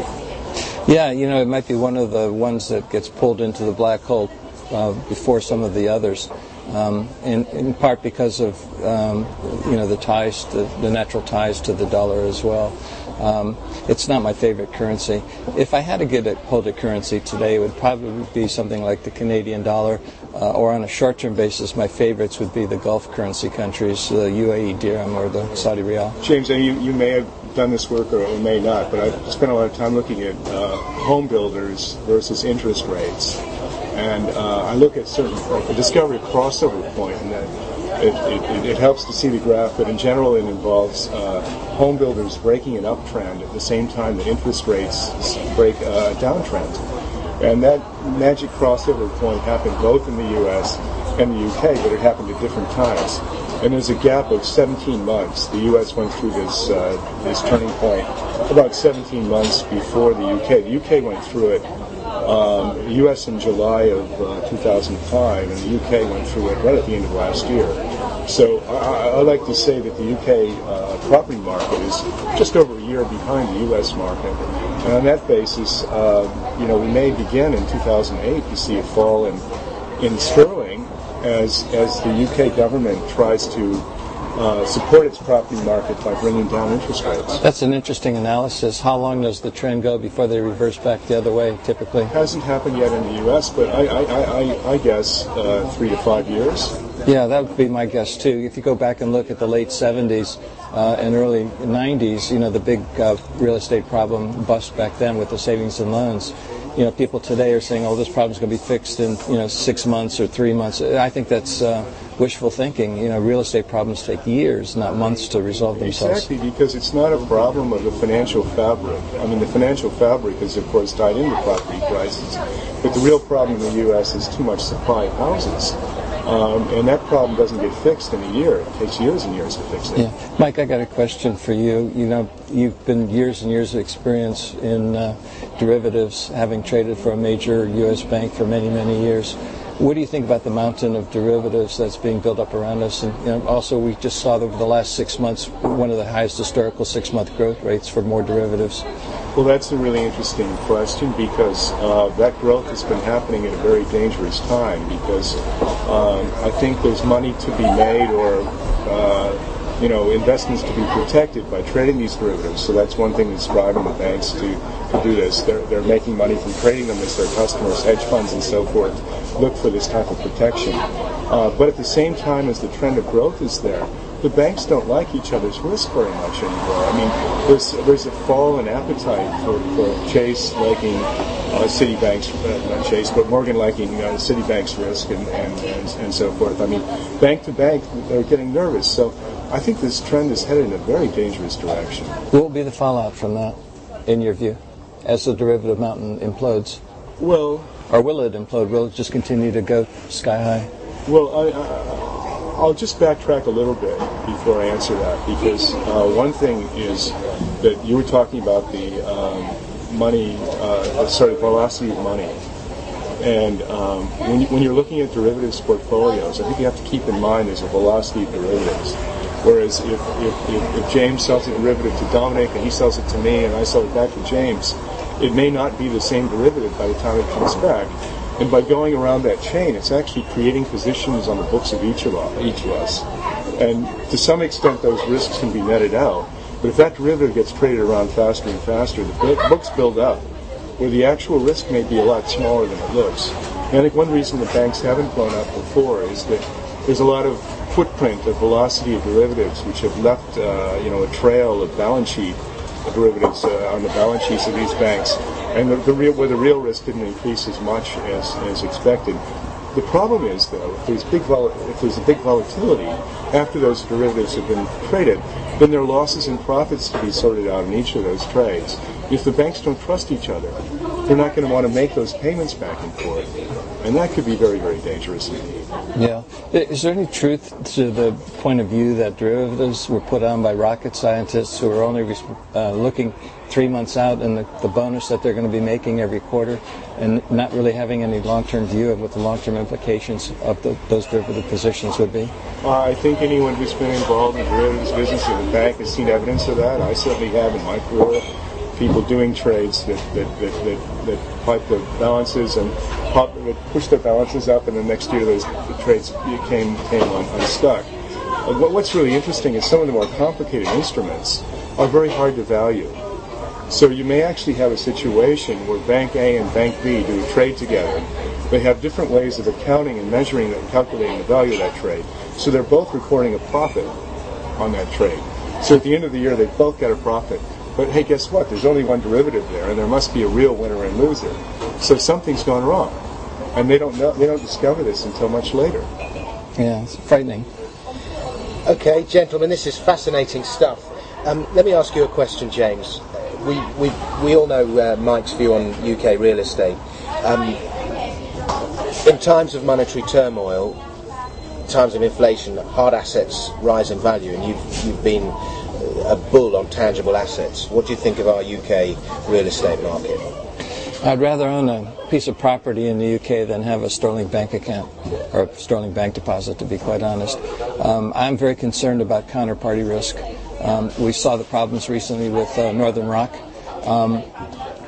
[SPEAKER 3] Yeah, you know, it might be one of the ones that gets pulled into the black hole uh, before some of the others. Um, in, in part because of um, you know the ties, to, the natural ties to the dollar as well. Um, it's not my favorite currency. If I had to get a hold of currency today, it would probably be something like the Canadian dollar, uh, or on a short-term basis, my favorites would be the Gulf currency countries, the UAE dirham or the Saudi riyal.
[SPEAKER 4] James, you, you may have done this work or, may not, but I've spent a lot of time looking at uh, home builders versus interest rates. And uh, I look at certain, discovery crossover point, and that it, it, it, helps to see the graph, but in general it involves uh, home builders breaking an uptrend at the same time that interest rates break a downtrend. And that magic crossover point happened both in the U.S. and the U.K., but it happened at different times. And there's a gap of 17 months. The U.S. went through this uh, this turning point about 17 months before the U.K. The U.K. went through it um, U.S. in July of uh, 2005, and the U.K. went through it right at the end of last year. So I, I like to say that the U.K. Uh, property market is just over a year behind the U.S. market. And on that basis, uh, you know, we may begin in 2008 to see a fall in in sterling as as the UK government tries to uh, support its property market by bringing down interest rates.
[SPEAKER 3] That's an interesting analysis. How long does the trend go before they reverse back the other way, typically? It
[SPEAKER 4] hasn't happened yet in the U.S., but I, I, I, I guess uh, three to five years.
[SPEAKER 3] Yeah, that would be my guess too. If you go back and look at the late 70s uh, and early 90s, you know, the big uh, real estate problem bust back then with the savings and loans you know, people today are saying, "Oh, this problem's going to be fixed in you know six months or three months." I think that's uh, wishful thinking. You know, real estate problems take years, not months, to resolve themselves.
[SPEAKER 4] Exactly, because it's not a problem of the financial fabric. I mean, the financial fabric is, of course, tied into property prices, but the real problem in the U.S. is too much supply of houses. Um, and that problem doesn't get fixed in a year. It takes years and years to fix it.
[SPEAKER 3] Yeah. Mike, I got a question for you. You know, you've been years and years of experience in uh, derivatives, having traded for a major U.S. bank for many, many years. What do you think about the mountain of derivatives that's being built up around us? And you know, also, we just saw over the last six months one of the highest historical six-month growth rates for more derivatives.
[SPEAKER 4] Well, that's a really interesting question because uh, that growth has been happening at a very dangerous time because um, I think there's money to be made or uh, you know investments to be protected by trading these derivatives. So that's one thing that's driving the banks to, to do this. They're, they're making money from trading them as their customers, hedge funds and so forth, look for this type of protection. Uh, but at the same time as the trend of growth is there, the banks don't like each other's risk very much anymore. I mean, there's there's a fall in appetite for, for Chase liking uh, Citibank's, uh, not Chase, but Morgan liking uh, Citibank's risk and, and, and, and so forth. I mean, bank to bank, they're getting nervous. So I think this trend is headed in a very dangerous direction.
[SPEAKER 3] What will be the fallout from that, in your view, as the derivative mountain implodes?
[SPEAKER 4] Well,
[SPEAKER 3] or will it implode? Will it just continue to go sky high?
[SPEAKER 4] Well, I, I I'll just backtrack a little bit before I answer that because uh, one thing is that you were talking about the um, money, uh, sorry, velocity of money. And um, when, you, when you're looking at derivatives portfolios, I think you have to keep in mind there's a velocity of derivatives. Whereas if, if, if, if James sells a derivative to Dominic and he sells it to me and I sell it back to James, it may not be the same derivative by the time it comes back. And by going around that chain, it's actually creating positions on the books of each of, each of us. And to some extent, those risks can be netted out. But if that derivative gets traded around faster and faster, the books build up, where the actual risk may be a lot smaller than it looks. And I think one reason the banks haven't blown up before is that there's a lot of footprint of velocity of derivatives which have left, uh, you know, a trail of balance sheet derivatives uh, on the balance sheets of these banks and the, the real, where the real risk didn't increase as much as, as expected. The problem is, though, if there's, big vol- if there's a big volatility after those derivatives have been traded, then there are losses and profits to be sorted out in each of those trades. If the banks don't trust each other, they're not going to want to make those payments back and forth. And that could be very, very dangerous indeed.
[SPEAKER 3] Yeah. Is there any truth to the point of view that derivatives were put on by rocket scientists who are only uh, looking three months out and the, the, bonus that they're going to be making every quarter and not really having any long-term view of what the long-term implications of the, those derivative positions would be?
[SPEAKER 4] Uh, I think anyone who's been involved in the derivatives business in the bank has seen evidence of that. I certainly have in my career people doing trades that that, that, that, that pipe the balances and pop, that push their balances up, and the next year those the trades came came un, unstuck. Uh, what's really interesting is some of the more complicated instruments are very hard to value. So you may actually have a situation where Bank A and Bank B do a trade together. They have different ways of accounting and measuring and calculating the value of that trade. So they're both recording a profit on that trade. So at the end of the year, they both get a profit. But hey, guess what? There's only one derivative there, and there must be a real winner and loser. So something's gone wrong, and they don't know. They don't discover this until much later.
[SPEAKER 3] Yeah, it's frightening.
[SPEAKER 2] Okay, gentlemen, this is fascinating stuff. Um, let me ask you a question, James. We we we all know uh, Mike's view on UK real estate. Um, in times of monetary turmoil, times of inflation, hard assets rise in value, and you've you've been a bull on tangible assets. What do you think of our UK real estate market?
[SPEAKER 3] I'd rather own a piece of property in the UK than have a sterling bank account or a sterling bank deposit, to be quite honest. Um, I'm very concerned about counterparty risk. Um, we saw the problems recently with uh, Northern Rock. Um,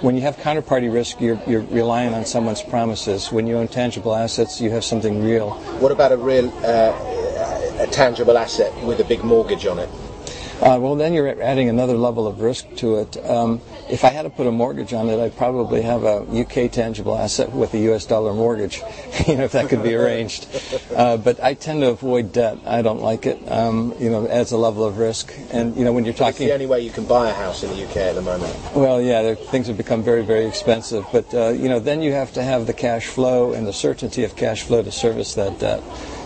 [SPEAKER 3] when you have counterparty risk, you're, you're, relying on someone's promises. When you own tangible assets, you have something real.
[SPEAKER 2] What about a real, uh, a tangible asset with a big mortgage on it?
[SPEAKER 3] Uh, well, then you're adding another level of risk to it. Um, if I had to put a mortgage on it, I'd probably have a UK tangible asset with a US dollar mortgage, you know, if that could be arranged. Uh, but I tend to avoid debt. I don't like it. Um, you know, adds a level of risk. And you know, when you're talking,
[SPEAKER 2] it's the only way you can buy a house in the UK at the moment.
[SPEAKER 3] Well, yeah, things have become very, very expensive. But uh, you know, then you have to have the cash flow and the certainty of cash flow to service that debt.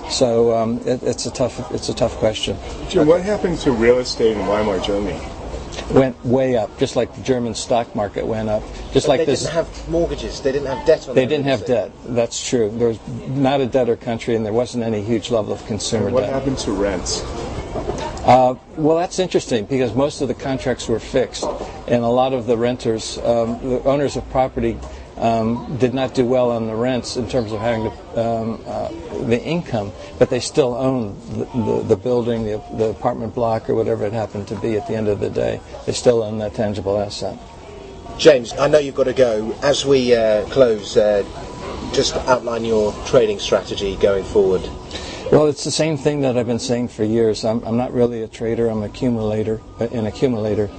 [SPEAKER 3] So um, it, it's a tough it's a tough question.
[SPEAKER 4] Jim, what happened to real estate in Weimar Germany?
[SPEAKER 3] Went way up, just like the German stock market went up. Just
[SPEAKER 2] but
[SPEAKER 3] like
[SPEAKER 2] they
[SPEAKER 3] this.
[SPEAKER 2] They didn't have mortgages. They didn't have debt on.
[SPEAKER 3] They didn't have debt. That's true. There was not a debtor country, and there wasn't any huge level of consumer
[SPEAKER 4] and what
[SPEAKER 3] debt.
[SPEAKER 4] What happened to rents?
[SPEAKER 3] Uh, well, that's interesting because most of the contracts were fixed, and a lot of the renters, um, the owners of property, um, did not do well on the rents in terms of having to, um, uh, the income, but they still own the, the, the building, the, the, apartment block, or whatever it happened to be at the end of the day. They still own that tangible asset.
[SPEAKER 2] James, I know you've got to go. As we uh, close, uh, just outline your trading strategy going forward.
[SPEAKER 3] Well, it's the same thing that I've been saying for years. I'm, I'm not really a trader. I'm an accumulator. An accumulator.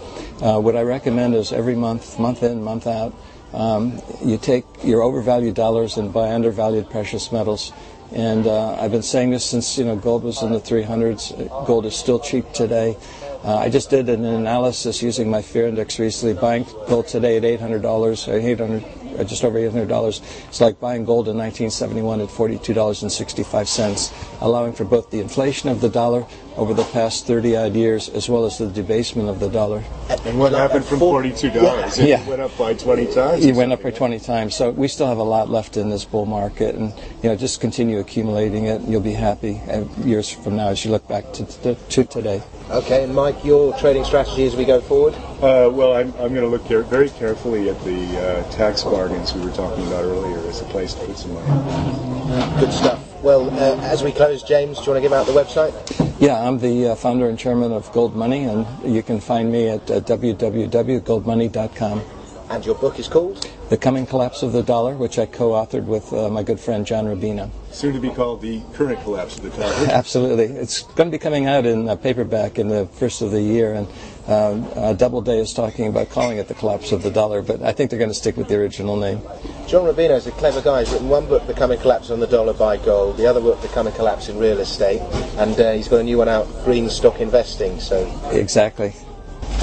[SPEAKER 3] Uh, what I recommend is every month, month in, month out, um, you take your overvalued dollars and buy undervalued precious metals. And uh, I've been saying this since you know gold was in the 300s. Gold is still cheap today. Uh, I just did an analysis using my fear index recently, buying gold today at $800, 800 uh, just over $800. It's like buying gold in 1971 at $42.65, allowing for both the inflation of the dollar over the past 30 odd years as well as the debasement of the dollar.
[SPEAKER 4] And what happened from $42? Yeah.
[SPEAKER 3] yeah.
[SPEAKER 4] It went up by 20 times?
[SPEAKER 3] It went up by 20 times. So we still have a lot left in this bull market. And, you know, just continue accumulating it. And you'll be happy uh, years from now as you look back to, to, to today.
[SPEAKER 2] Okay, and Mike, your trading strategy as we go forward?
[SPEAKER 4] Uh, well, I'm, I'm going to look care- very carefully at the uh, tax bargains we were talking about earlier as a place to put some money.
[SPEAKER 2] Good stuff. Well, uh, as we close, James, do you want to give out the website?
[SPEAKER 3] Yeah, I'm the uh, founder and chairman of Gold Money, and you can find me at uh, www.goldmoney.com.
[SPEAKER 2] And your book is called?
[SPEAKER 3] The Coming Collapse of the Dollar, which I co-authored with uh, my good friend John Rubino.
[SPEAKER 4] Soon to be called The Current Collapse of the Dollar.
[SPEAKER 3] Absolutely. It's going to be coming out in paperback in the first of the year, and um, uh, Doubleday is talking about calling it The Collapse of the Dollar, but I think they're going to stick with the original name.
[SPEAKER 2] John Rubino is a clever guy. He's written one book, The Coming Collapse on the Dollar by Gold, the other book, The Coming Collapse in Real Estate, and uh, he's got a new one out, Green Stock Investing. So
[SPEAKER 3] Exactly.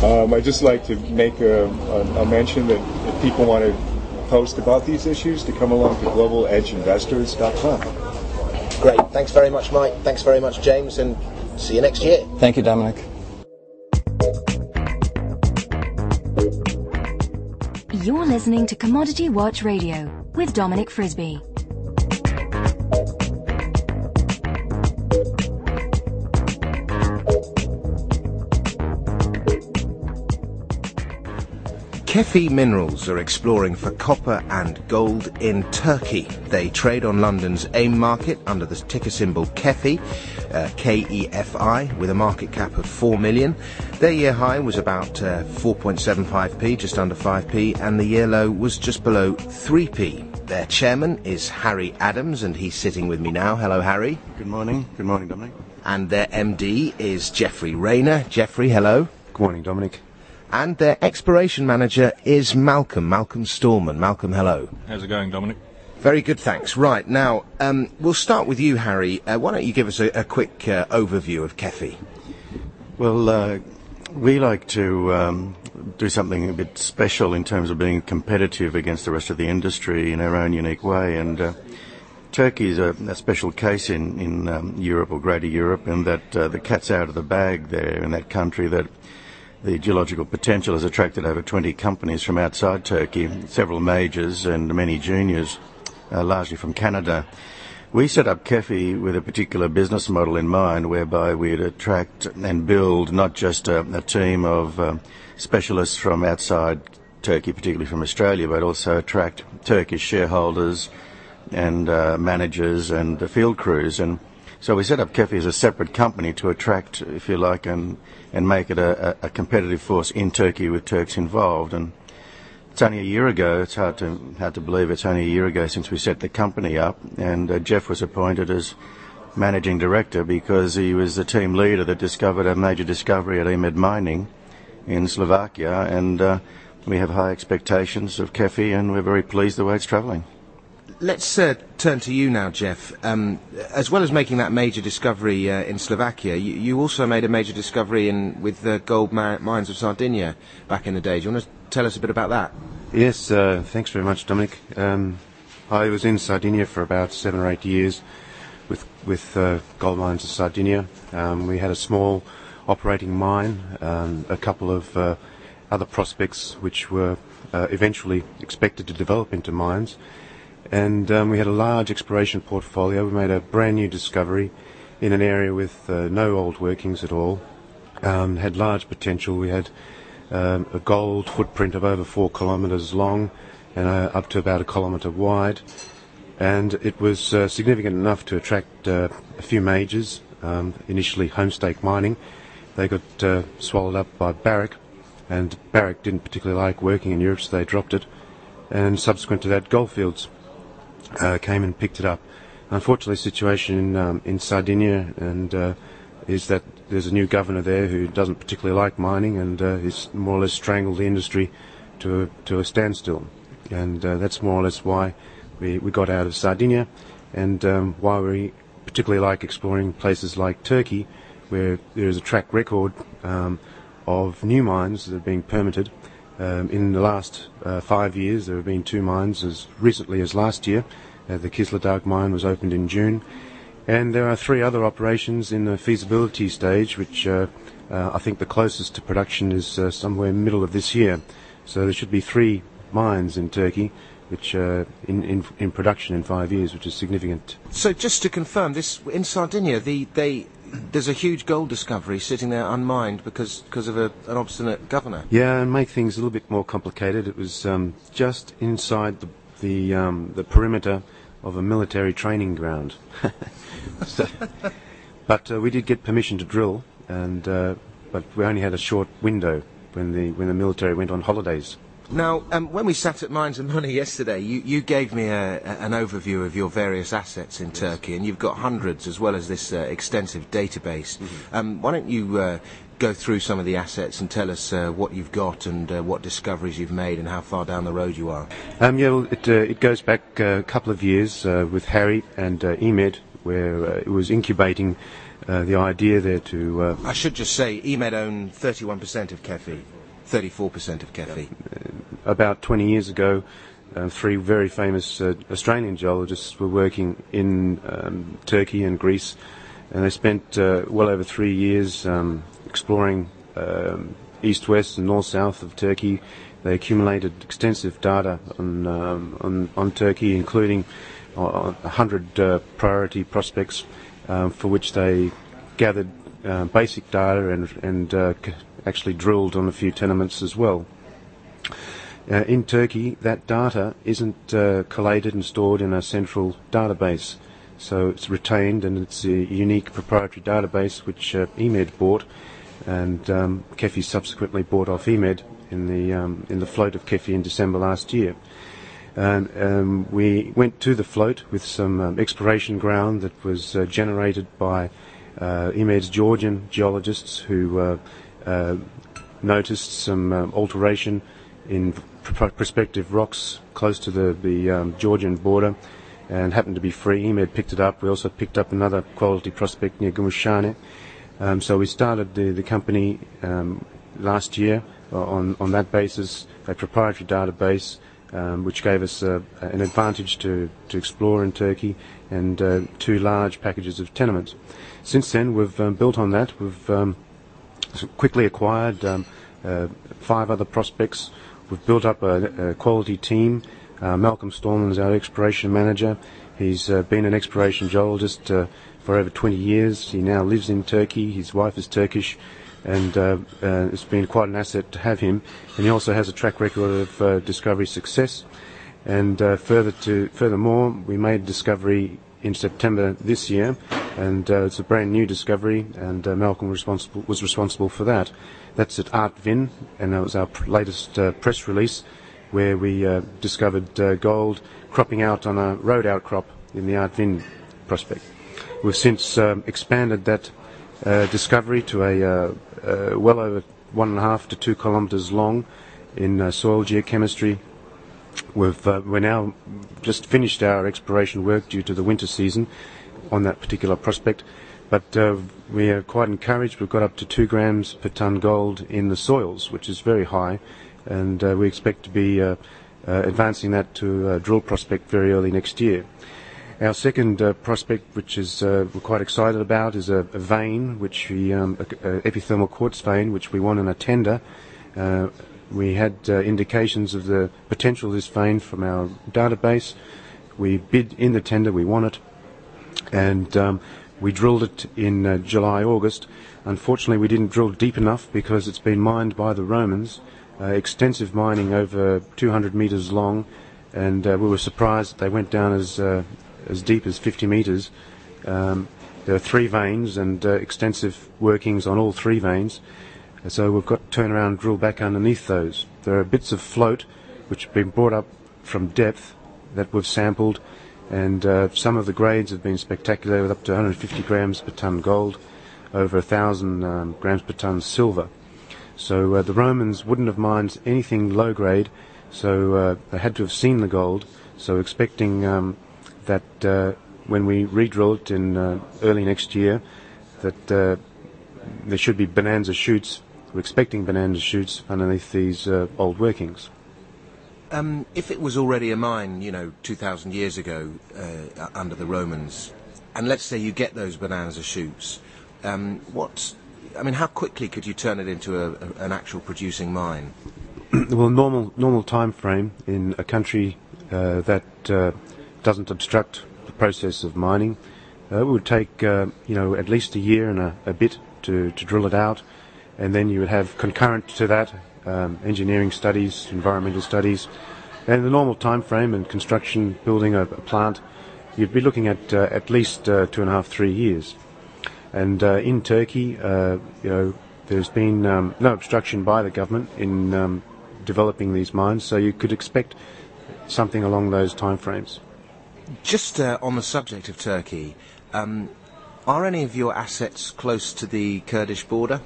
[SPEAKER 4] Um, I'd just like to make a, a, a, mention that if people want to post about these issues, to come along to globaledgeinvestors.com.
[SPEAKER 2] Great. Thanks very much, Mike. Thanks very much, James, and see you next year.
[SPEAKER 3] Thank you, Dominic.
[SPEAKER 1] You're listening to Commodity Watch Radio with Dominic Frisby.
[SPEAKER 2] KEFI Minerals are exploring for copper and gold in Turkey. They trade on London's AIM market under the ticker symbol KEFI, uh, K-E-F-I, with a market cap of 4 million. Their year high was about uh, 4.75p, just under 5p, and the year low was just below 3p. Their chairman is Harry Adams, and he's sitting with me now. Hello, Harry.
[SPEAKER 6] Good morning. Good morning, Dominic.
[SPEAKER 2] And their MD is Jeffrey Rayner. Jeffrey, hello.
[SPEAKER 6] Good morning, Dominic
[SPEAKER 2] and their exploration manager is Malcolm, Malcolm Stallman. Malcolm, hello.
[SPEAKER 7] How's it going, Dominic?
[SPEAKER 2] Very good, thanks. Right, now, um, we'll start with you, Harry. Uh, why don't you give us a, a quick uh, overview of KEFI?
[SPEAKER 6] Well, uh, we like to um, do something a bit special in terms of being competitive against the rest of the industry in our own unique way. And uh, Turkey is a, a, special case in, in um, Europe or Greater Europe in that uh, the cat's out of the bag there in that country that the geological potential has attracted over 20 companies from outside Turkey, several majors and many juniors, uh, largely from Canada. We set up KEFI with a particular business model in mind whereby we'd attract and build not just a, a team of uh, specialists from outside Turkey, particularly from Australia, but also attract Turkish shareholders and uh, managers and the field crews. And so we set up KEFI as a separate company to attract, if you like, and, and make it a, a competitive force in Turkey with Turks involved. And it's only a year ago, it's hard to, hard to believe it's only a year ago since we set the company up, and uh, Jeff was appointed as managing director because he was the team leader that discovered a major discovery at Emed Mining in Slovakia, and uh, we have high expectations of KEFI, and we're very pleased the way it's travelling.
[SPEAKER 2] Let's uh, turn to you now, Jeff. Um, as well as making that major discovery uh, in Slovakia, you, you, also made a major discovery in, with the gold mines of Sardinia back in the day. Do you want to tell us a bit about that?
[SPEAKER 6] Yes, uh, thanks very much, Dominic. Um, I was in Sardinia for about seven or eight years with with uh, gold mines of Sardinia. Um, we had a small operating mine, um, a couple of uh, other prospects which were uh, eventually expected to develop into mines and um, we had a large exploration portfolio. We made a brand new discovery in an area with uh, no old workings at all. Um, had large potential. We had um, a gold footprint of over four kilometres long and uh, up to about a kilometre wide, and it was uh, significant enough to attract uh, a few majors. Um, initially, Homestake Mining. They got uh, swallowed up by Barrick, and Barrick didn't particularly like working in Europe, so they dropped it. And subsequent to that, Goldfields uh, came and picked it up. Unfortunately, the situation in, um, in Sardinia and uh, is that there's a new governor there who doesn't particularly like mining and uh, is more or less strangled the industry to a, to a standstill. And uh, that's more or less why we, we got out of Sardinia and um, why we particularly like exploring places like Turkey where there is a track record um, of new mines that are being permitted um, in the last uh, five years, there have been two mines as recently as last year. Uh, the Kışladağ mine was opened in June, and there are three other operations in the feasibility stage, which uh, uh I think the closest to production is uh, somewhere middle of this year. So there should be three mines in Turkey which uh, in, in, in production in five years, which is significant.
[SPEAKER 2] So just to confirm, this in Sardinia, the, they there's a huge gold discovery sitting there unmined because because of a, an obstinate governor.
[SPEAKER 6] Yeah, and make things a little bit more complicated. It was um, just inside the the, um, the perimeter of a military training ground. so, but uh, we did get permission to drill, and uh, but we only had a short window when the when the military went on holidays.
[SPEAKER 2] Now, um, when we sat at Mines and Money yesterday, you, you gave me a, a, an overview of your various assets in yes. Turkey, and you've got hundreds as well as this uh, extensive database. Mm-hmm. Um, why don't you uh, go through some of the assets and tell us uh, what you've got and uh, what discoveries you've made and how far down the road you are?
[SPEAKER 6] Um, yeah, well, it, uh, it goes back a couple of years uh, with Harry and EMED, where it was incubating the idea there to.
[SPEAKER 2] I should just say, EMED own 31% of KEFI. 34% of KEFI.
[SPEAKER 6] About 20 years ago, uh, three very famous uh, Australian geologists were working in um, Turkey and Greece, and they spent uh, well over three years um, exploring um, east, west, and north, south of Turkey, They accumulated extensive data on, um, on, on, Turkey, including uh, 100 uh, priority prospects um, for which they gathered uh, basic data and, and uh, actually drilled on a few tenements as well. Uh, in Turkey, that data isn't uh, collated and stored in a central database. So it's retained and it's a unique proprietary database which uh, EMED bought and um, KEFI subsequently bought off EMED in the, um, in the float of KEFI in December last year. And um, we went to the float with some um, exploration ground that was uh, generated by uh, EMED's Georgian geologists who uh, uh noticed some um, alteration in prospective rocks close to the, the um, Georgian border and happened to be free. EMED picked it up. We also picked up another quality prospect near Gumushane. Um, so we started the, the company um, last year on, on that basis, a proprietary database um, which gave us uh, an advantage to, to explore in Turkey and uh, two large packages of tenements. Since then, we've um, built on that. We've um, quickly acquired um, uh, five other prospects We've built up a, a quality team. Uh, Malcolm Stallman is our exploration manager. He's uh, been an exploration geologist uh, for over 20 years. He now lives in Turkey. His wife is Turkish, and uh, uh, it's been quite an asset to have him. And he also has a track record of uh, discovery success. And further to furthermore, we made discovery in September this year, and it's a brand new discovery. And Malcolm responsible, was responsible for that. That's at Artvin, and that was our latest uh, press release where we uh, discovered uh, gold cropping out on a road outcrop in the Artvin prospect. We've since um, expanded that uh, discovery to a uh, uh, well over one and a half to two kilometres long in soil geochemistry. We've we're now just finished our exploration work due to the winter season on that particular prospect but we are quite encouraged. We've got up to two grams per tonne gold in the soils, which is very high, and uh, we expect to be uh, uh advancing that to a drill prospect very early next year. Our second uh, prospect, which is uh, we're quite excited about, is a, a vein, which we um, a, a epithermal quartz vein, which we won in a tender. we had indications of the potential of this vein from our database. We bid in the tender, we won it, and um, we drilled it in uh, July, August. Unfortunately, we didn't drill deep enough because it's been mined by the Romans. Uh, extensive mining over 200 metres long, and uh, we were surprised that they went down as uh, as deep as 50 metres. Um, there are three veins and uh, extensive workings on all three veins, so we've got to turn around and drill back underneath those. There are bits of float which have been brought up from depth that we've sampled and uh, some of the grades have been spectacular with up to 150 grams per ton gold, over 1,000 um, grams per ton silver. So uh, the Romans wouldn't have mined anything low grade, so uh, they had to have seen the gold. So expecting um, that uh, when we re-drill it in uh, early next year, that uh, there should be bonanza shoots. We're expecting bonanza shoots underneath these old workings.
[SPEAKER 2] Um, if it was already a mine, you know, 2,000 years ago uh, under the Romans, and let's say you get those bonanza shoots, um, what, I mean, how quickly could you turn it into a, a, an actual producing mine?
[SPEAKER 6] well, normal normal time frame in a country uh, that uh, doesn't obstruct the process of mining, uh, it would take uh, you know at least a year and a, a bit to, to drill it out, and then you would have concurrent to that um, engineering studies, environmental studies, and the normal time frame and construction, building a, a plant, you'd be looking at uh, at least uh, two and a half, three years. And uh, in Turkey, uh, you know, there's been um, no obstruction by the government in um, developing these mines, so you could expect something along those time frames.
[SPEAKER 2] Just uh, on the subject of Turkey, um, are any of your assets close to the Kurdish border?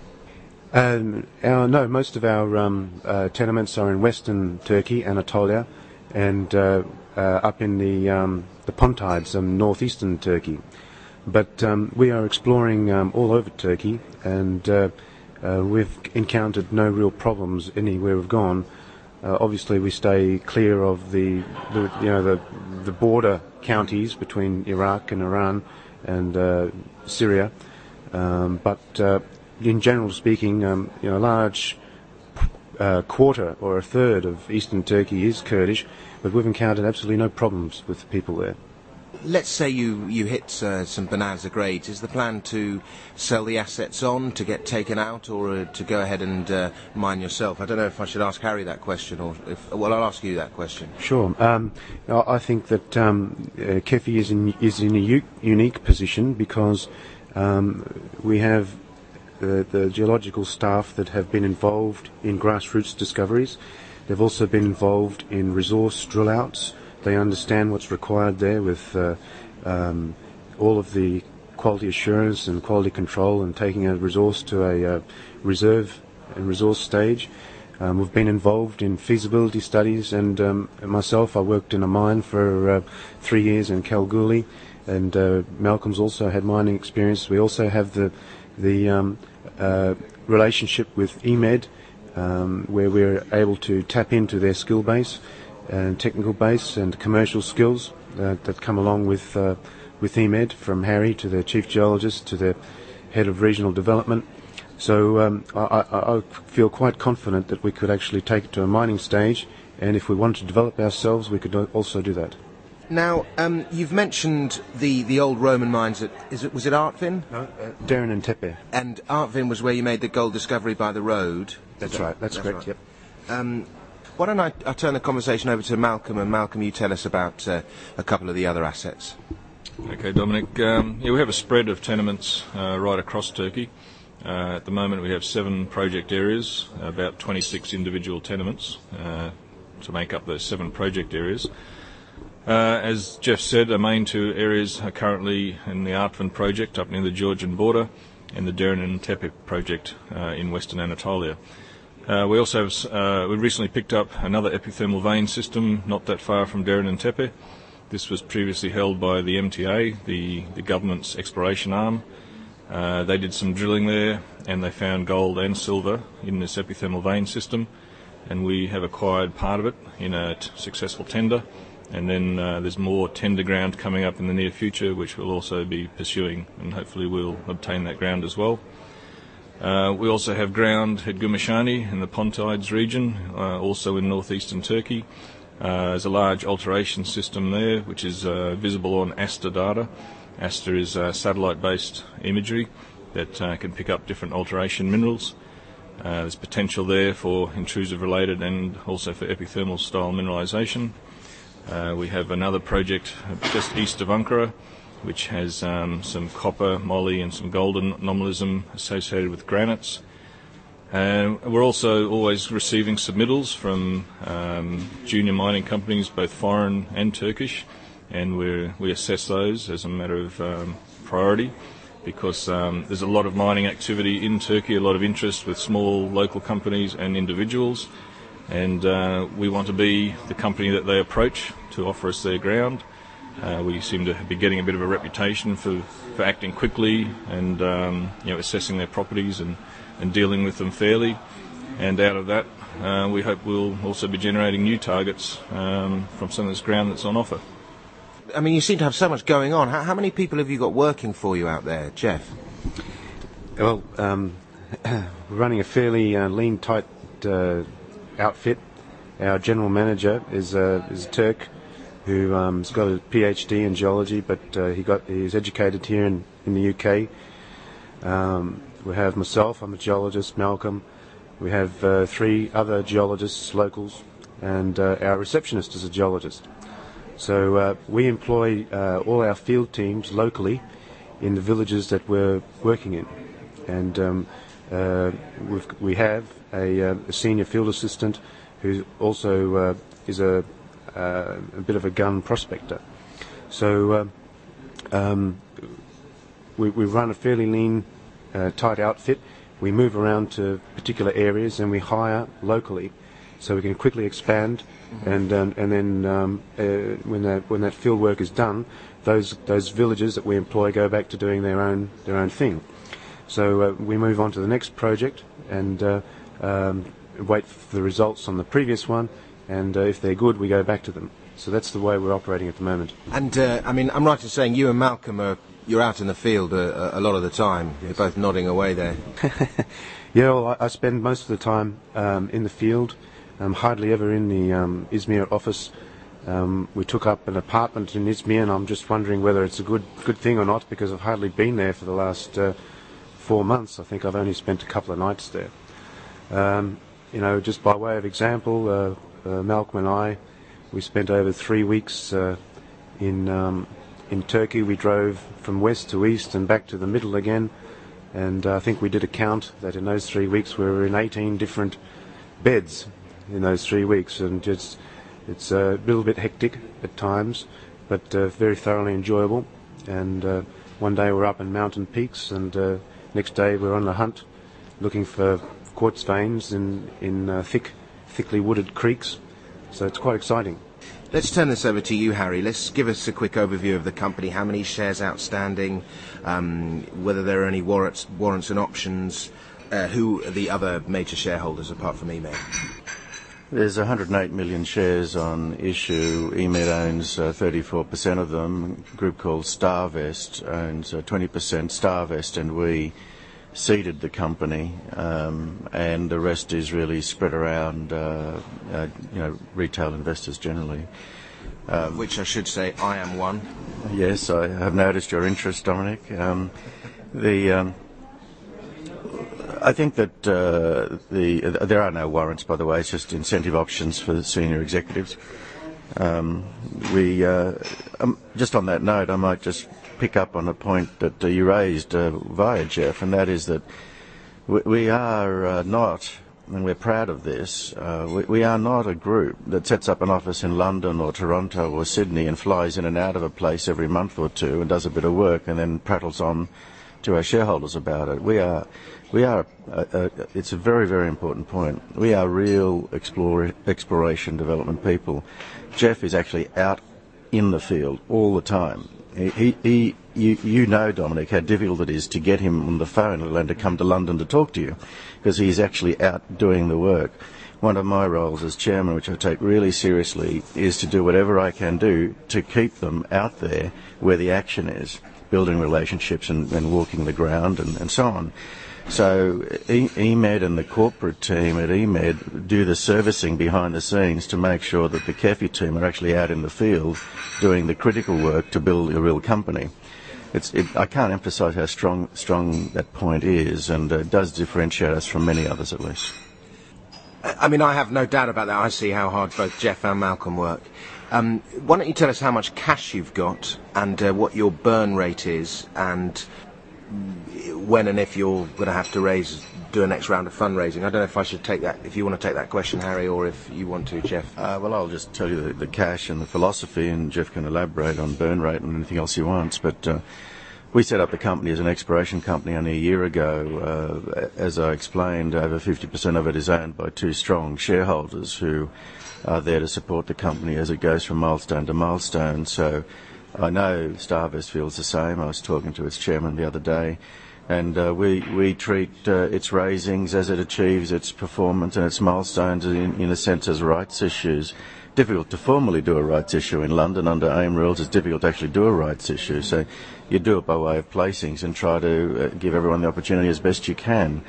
[SPEAKER 6] Um, our, no, most of our um, uh, tenements are in western Turkey, Anatolia, and uh, uh, up in the um, the Pontides, in northeastern Turkey. But um, we are exploring um, all over Turkey, and uh, uh, we've encountered no real problems anywhere we've gone. Uh, obviously, we stay clear of the, the, you know the the border counties between Iraq and Iran and Syria, but in general speaking, um, you know, a large uh, quarter or a third of eastern Turkey is Kurdish, but we've encountered absolutely no problems with the people there.
[SPEAKER 2] Let's say you, you hit uh, some bonanza grades. Is the plan to sell the assets on, to get taken out, or uh, to go ahead and uh, mine yourself? I don't know if I should ask Harry that question, or if. Well, I'll ask you that question.
[SPEAKER 6] Sure. Um, I think that um, uh, KEFI is in, is in a u- unique position because um, we have the, the geological staff that have been involved in grassroots discoveries. They've also been involved in resource drill outs. They understand what's required there with uh, um, all of the quality assurance and quality control and taking a resource to a uh, reserve and resource stage. Um, we've been involved in feasibility studies, and um, myself, I worked in a mine for uh, three years in Kalgoorlie, and uh, Malcolm's also had mining experience. We also have the the um, relationship with EMED, um, where we're able to tap into their skill base and technical base and commercial skills uh, that come along with uh, with EMED, from Harry to the chief geologist to the head of regional development. So um, I, I, feel quite confident that we could actually take it to a mining stage, and if we wanted to develop ourselves, we could also do that.
[SPEAKER 2] Now, um, you've mentioned the, the old Roman mines at, is it, was it Artvin?
[SPEAKER 6] No, uh, Derin and Tepe.
[SPEAKER 2] And Artvin was where you made the gold discovery by the road.
[SPEAKER 6] That's right, that's, that's correct, right.
[SPEAKER 2] yep. Um, why don't I, I, turn the conversation over to Malcolm, and Malcolm, you tell us about uh, a couple of the other assets.
[SPEAKER 7] Okay, Dominic. Um, yeah, we have a spread of tenements uh, right across Turkey. Uh, at the moment, we have seven project areas, about 26 individual tenements uh, to make up those seven project areas. Uh, as Jeff said, our main two areas are currently in the Artvin project up near the Georgian border and the Derin and Tepe project uh, in western Anatolia. Uh, we also have, uh, we recently picked up another epithermal vein system not that far from Derin and Tepe. This was previously held by the MTA, the, the government's exploration arm. Uh, they did some drilling there and they found gold and silver in this epithermal vein system and we have acquired part of it in a t- successful tender and then uh, there's more tender ground coming up in the near future, which we'll also be pursuing, and hopefully we'll obtain that ground as well. Uh, we also have ground at Gumushane in the Pontides region, uh, also in northeastern Turkey. Uh, there's a large alteration system there, which is uh, visible on ASTER data. ASTER is uh, satellite-based imagery that can pick up different alteration minerals. there's potential there for intrusive-related and also for epithermal-style mineralisation. Uh, we have another project just east of Ankara, which has um, some copper, moly, and some golden anomalism associated with granites. And we're also always receiving submittals from um, junior mining companies, both foreign and Turkish, and we we assess those as a matter of um, priority because um, there's a lot of mining activity in Turkey, a lot of interest with small local companies and individuals and uh, we want to be the company that they approach to offer us their ground. Uh, we seem to be getting a bit of a reputation for, for acting quickly and um, you know assessing their properties and, and dealing with them fairly. And out of that, uh, we hope we'll also be generating new targets um, from some of this ground that's on offer.
[SPEAKER 2] I mean, you seem to have so much going on. How, how many people have you got working for you out there, Jeff?
[SPEAKER 6] Well, um, we're running a fairly uh, lean, tight uh, outfit. Our general manager is a, is a Turk who um, has got a PhD in geology, but uh, he got he's educated here in, in the UK. Um, we have myself, I'm a geologist, Malcolm. We have uh, three other geologists, locals, and uh, our receptionist is a geologist. So uh, we employ uh, all our field teams locally in the villages that we're working in. And um, uh, we have a, uh, a, senior field assistant who also uh, is a, a, bit of a gun prospector. So um, we, we, run a fairly lean, tight outfit. We move around to particular areas and we hire locally so we can quickly expand. Mm-hmm. And um, and then um, uh, when that when that field work is done, those those villages that we employ go back to doing their own their own thing. So uh, we move on to the next project and uh, um, wait for the results on the previous one, and uh, if they're good, we go back to them. So that's the way we're operating at the moment.
[SPEAKER 2] And uh, I mean, I'm right in saying you and Malcolm are you're out in the field a, a lot of the time. You're both nodding away there.
[SPEAKER 6] yeah, well, I, I, spend most of the time um, in the field. I'm hardly ever in the um, Izmir office. Um, we took up an apartment in Izmir, and I'm just wondering whether it's a good good thing or not because I've hardly been there for the last uh, four months. I think I've only spent a couple of nights there. Um, you know, just by way of example, uh, uh, Malcolm and I, we spent over three weeks uh, in um, in Turkey. We drove from west to east and back to the middle again, and I think we did a count that in those three weeks we were in 18 different beds in those three weeks, and just it's a little bit hectic at times, but uh, very thoroughly enjoyable. And uh, one day we're up in mountain peaks, and uh, next day we're on the hunt, looking for quartz veins in in uh, thick, thickly wooded creeks. So it's quite exciting.
[SPEAKER 2] Let's turn this over to you, Harry. Let's give us a quick overview of the company. How many shares outstanding? Um, whether there are any warrants, warrants and options. Uh, who are the other major shareholders apart from EMED?
[SPEAKER 8] There's 108 million shares on issue. EMED owns uh, 34% of them. A group called Starvest owns uh, 20%. Starvest and we seeded the company, um, and the rest is really spread around, uh, uh, you know, retail investors generally.
[SPEAKER 2] Um, Which I should say, I am one.
[SPEAKER 8] Yes, I have noticed your interest, Dominic. Um, the um, I think that uh, the uh, there are no warrants, by the way. It's just incentive options for senior executives. Um, we uh, um, just on that note, I might just pick up on a point that uh, you raised uh, via Jeff, and that is that we, we are uh, not, and we're proud of this, we, we, are not a group that sets up an office in London or Toronto or Sydney and flies in and out of a place every month or two and does a bit of work and then prattles on to our shareholders about it. We are, we are. Uh, uh, it's a very, very important point. We are real explore, exploration development people. Jeff is actually out in the field all the time. He, he, you, you know, Dominic, how difficult it is to get him on the phone, let alone to come to London to talk to you, because he's actually out doing the work. One of my roles as chairman, which I take really seriously, is to do whatever I can do to keep them out there where the action is, building relationships and, and walking the ground and, and so on. So EMED and the corporate team at EMED do the servicing behind the scenes to make sure that the KEFI team are actually out in the field doing the critical work to build a real company. It, I can't emphasise how strong, strong that point is, and uh, does differentiate us from many others at least.
[SPEAKER 2] I mean, I have no doubt about that. I see how hard both Jeff and Malcolm work. Um, why don't you tell us how much cash you've got and uh, what your burn rate is and when and if you're going to have to raise, do a next round of fundraising. I don't know if I should take that, if you want to take that question, Harry, or if you want to, Jeff.
[SPEAKER 8] Uh, well, I'll just tell you the, the, cash and the philosophy, and Jeff can elaborate on burn rate and anything else he wants. But uh, we set up the company as an exploration company only a year ago. Uh, as I explained, over 50% of it is owned by two strong shareholders who are there to support the company as it goes from milestone to milestone. So I know Starvest feels the same. I was talking to its chairman the other day, and uh, we we treat uh, its raisings as it achieves its performance and its milestones in, in a sense as rights issues. Difficult to formally do a rights issue in London under AIM rules. It's difficult to actually do a rights issue. So you do it by way of placings and try to uh, give everyone the opportunity as best you can.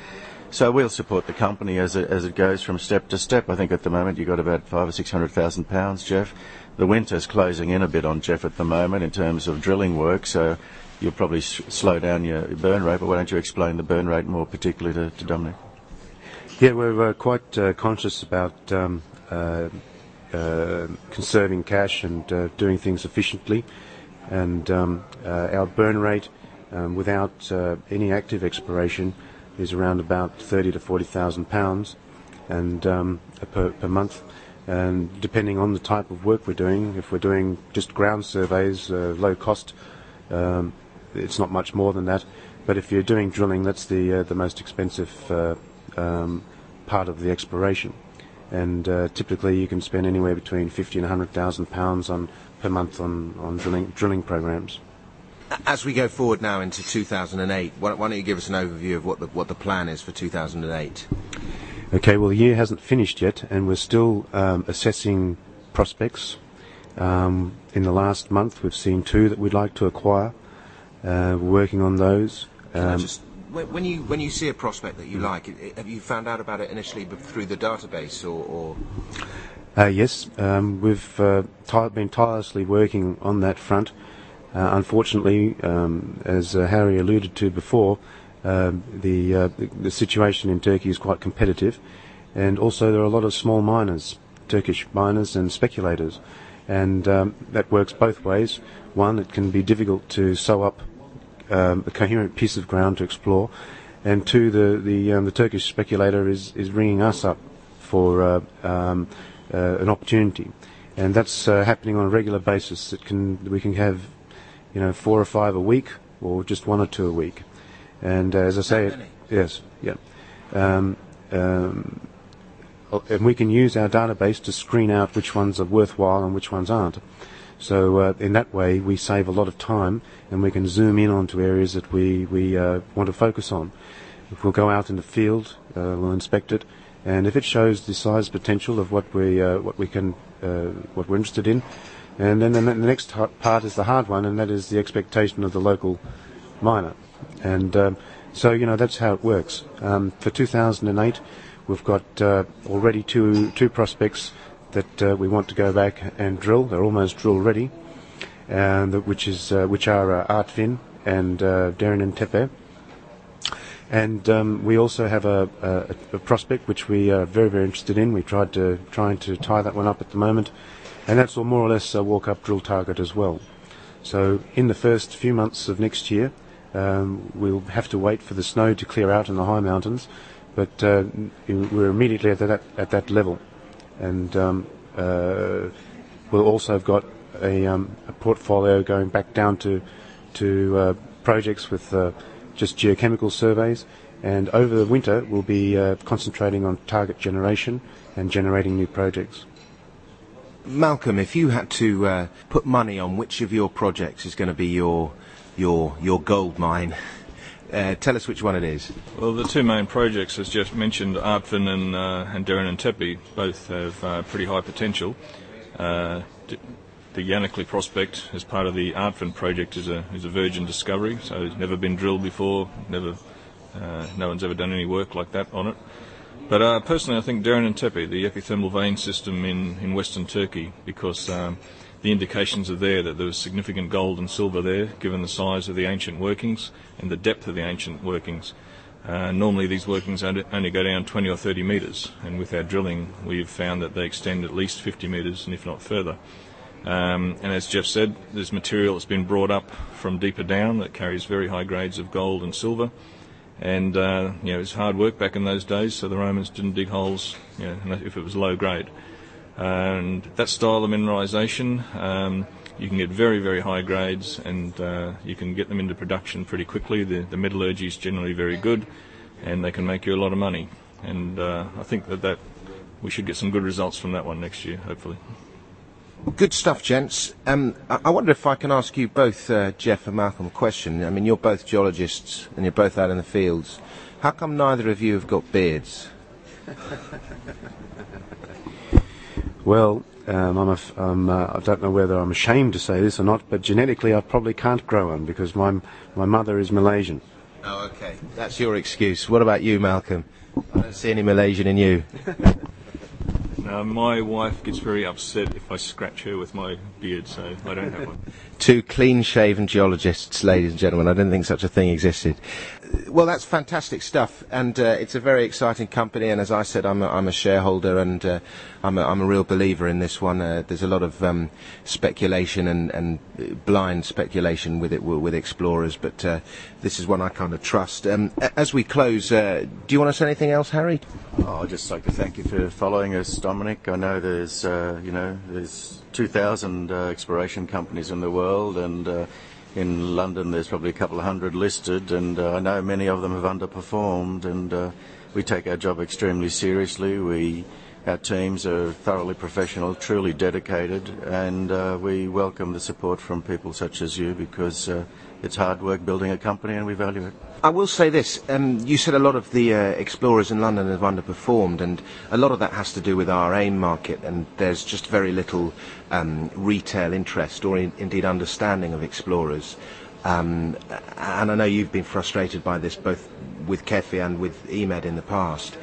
[SPEAKER 8] So we'll support the company as it, as it goes from step to step. I think at the moment you've got about five or six hundred thousand pounds, Jeff the winter's closing in a bit on Jeff at the moment in terms of drilling work, so you'll probably slow down your burn rate. But why don't you explain the burn rate more particularly to, to Dominic?
[SPEAKER 6] Yeah, we're uh, quite uh, conscious about um, uh, uh conserving cash and uh, doing things efficiently, and um, uh, our burn rate um, without any active exploration is around about thirty to forty thousand pounds, and um, per, per month and depending on the type of work we're doing, if we're doing just ground surveys, uh, low cost, um, it's not much more than that. But if you're doing drilling, that's the uh, the most expensive uh, um, part of the exploration, and uh, typically you can spend anywhere between fifty and hundred thousand pounds on per month on, on drilling drilling programs.
[SPEAKER 2] As we go forward now into 2008, why, don't you give us an overview of what the what the plan is for 2008?
[SPEAKER 6] Okay, well, the year hasn't finished yet, and we're still um, assessing prospects. Um, in the last month, we've seen two that we'd like to acquire. Uh, we're working on those. Um,
[SPEAKER 2] just, when you when you see a prospect that you like, have you found out about it initially through the database or? or
[SPEAKER 6] Uh, yes, um, we've uh, been tirelessly working on that front. Uh, unfortunately, um, as uh, Harry alluded to before, the, uh, the the situation in Turkey is quite competitive, and also there are a lot of small miners, Turkish miners and speculators, and um, that works both ways. One, it can be difficult to sew up um, a coherent piece of ground to explore, and two, the the, um, the Turkish speculator is, is ringing us up for uh, um, uh, an opportunity, and that's uh, happening on a regular basis. It can we can have, you know, four or five a week, or just one or two a week, and uh, as I say, yes, yeah. Um, um, and we can use our database to screen out which ones are worthwhile and which ones aren't. So uh, in that way, we save a lot of time, and we can zoom in onto areas that we we uh, want to focus on. If we'll go out in the field, uh, we'll inspect it, and if it shows the size potential of what we uh, what we can uh, what we're interested in, and then the, the next part is the hard one, and that is the expectation of the local miner. And um, so you know that's how it works. Um, for 2008, we've got uh, already two two prospects that uh, we want to go back and drill. They're almost drill ready, and that- which is uh, which are uh, Artvin and uh, Darren and Tepe. And um, we also have a, a, a prospect which we are very very interested in. We tried to trying to tie that one up at the moment, and that's all more or less a walk up drill target as well. So in the first few months of next year, um, we'll have to wait for the snow to clear out in the high mountains, but uh, we're immediately at that at that level, and um, uh, we'll also have got a, um, a portfolio going back down to to uh, projects with uh, just geochemical surveys, and over the winter we'll be uh, concentrating on target generation and generating new projects.
[SPEAKER 2] Malcolm, if you had to uh, put money on which of your projects is going to be your your your gold mine, uh, tell us which one it is.
[SPEAKER 7] Well, the two main projects, as Jeff mentioned, Artvin and, uh, and Darren and Tepe, both have uh, pretty high potential. Uh, the Yannickley prospect, as part of the Artvin project, is a is a virgin discovery, so it's never been drilled before. Never, uh, no one's ever done any work like that on it. But uh, personally, I think Darren and Tepe, the epithermal vein system in, in western Turkey, because um, the indications are there that there was significant gold and silver there, given the size of the ancient workings and the depth of the ancient workings. Uh, normally, these workings only go down 20 or 30 metres, and with our drilling, we've found that they extend at least 50 metres, and if not further. Um, and as Jeff said, there's material that's been brought up from deeper down that carries very high grades of gold and silver. And uh, you know, it was hard work back in those days, so the Romans didn't dig holes you know, if it was low grade. And that style of mineralisation, um, you can get very, very high grades, and uh, you can get them into production pretty quickly. The, the metallurgy is generally very good, and they can make you a lot of money. And uh, I think that, that we should get some good results from that one next year, hopefully.
[SPEAKER 2] Good stuff, gents. Um, I, I wonder if I can ask you both, uh, Jeff and Malcolm, a question. I mean, you're both geologists and you're both out in the fields. How come neither of you have got beards?
[SPEAKER 6] Well, um, I'm a f- I'm, uh, I don't know whether I'm ashamed to say this or not, but genetically I probably can't grow one because my my mother is Malaysian.
[SPEAKER 2] Oh, okay. That's your excuse. What about you, Malcolm? I don't see any Malaysian in you.
[SPEAKER 7] Now, my wife gets very upset if I scratch her with my beard, so I don't have one.
[SPEAKER 2] Two clean-shaven geologists, ladies and gentlemen. I didn't think such a thing existed. Well, that's fantastic stuff, and uh, it's a very exciting company. And as I said, I'm a, I'm a shareholder, and uh, I'm, a, I'm a real believer in this one. Uh, there's a lot of um, speculation and, and uh, blind speculation with it with explorers, but uh, this is one I kind of trust. Um, as we close, uh, do you want to say anything else, Harry?
[SPEAKER 8] Oh, I'd just like to thank you for following us, Dominic. I know there's, you know, there's 2,000 uh, exploration companies in the world, and in London there's probably a couple of hundred listed, and uh, I know many of them have underperformed, and uh, we take our job extremely seriously. We our teams are thoroughly professional, truly dedicated, and uh, we welcome the support from people such as you because uh, it's hard work building a company and we value it.
[SPEAKER 2] I will say this. Um, you said a lot of the uh, explorers in London have underperformed, and a lot of that has to do with our AIM market, and there's just very little um, retail interest or in, indeed understanding of explorers. Um, and I know you've been frustrated by this both with KEFI and with EMED in the past.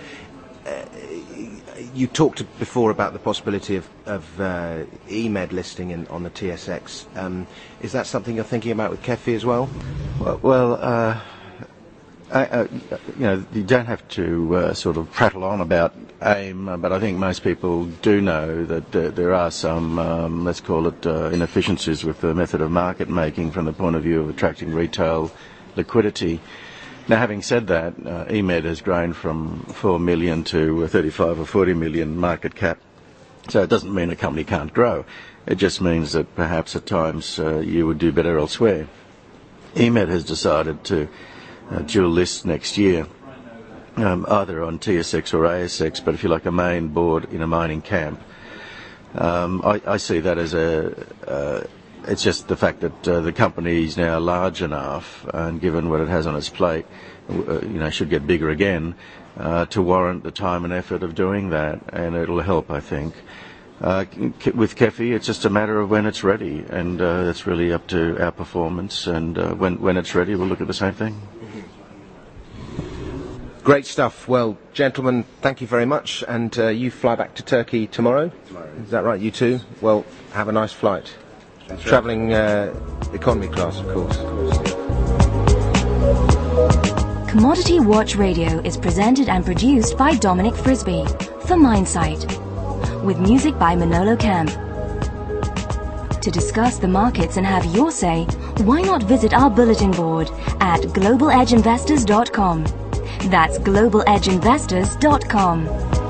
[SPEAKER 2] You talked before about the possibility of, of uh, EMED listing in, on the TSX. Um, is that something you're thinking about with KEFI as well?
[SPEAKER 8] Well, well uh, I, uh, you know, you don't have to uh, sort of prattle on about AIM, but I think most people do know that uh, there are some, um, let's call it, uh, inefficiencies with the method of market making from the point of view of attracting retail liquidity. Now, having said that, uh, EMED has grown from 4 million to 35 or 40 million market cap. So it doesn't mean a company can't grow. It just means that perhaps at times uh, you would do better elsewhere. EMED has decided to uh, dual list next year, um, either on TSX or ASX, but if you like a main board in a mining camp. Um, I, I, see that as a uh, it's just the fact that uh, the company is now large enough, and given what it has on its plate, uh, you know, should get bigger again uh, to warrant the time and effort of doing that, and it'll help, I think. Uh, with KEFI, it's just a matter of when it's ready, and uh, it's really up to our performance. And uh, when when it's ready, we'll look at the same thing.
[SPEAKER 2] Great stuff. Well, gentlemen, thank you very much. And you fly back to Turkey tomorrow.
[SPEAKER 8] Tomorrow.
[SPEAKER 2] Is that right? You too. Well, have a nice flight. Travelling uh, economy class, of course.
[SPEAKER 1] Commodity Watch Radio is presented and produced by Dominic Frisby for Minesite, with music by Manolo Camp. To discuss the markets and have your say, why not visit our bulletin board at globaledgeinvestors.com. That's globaledgeinvestors.com.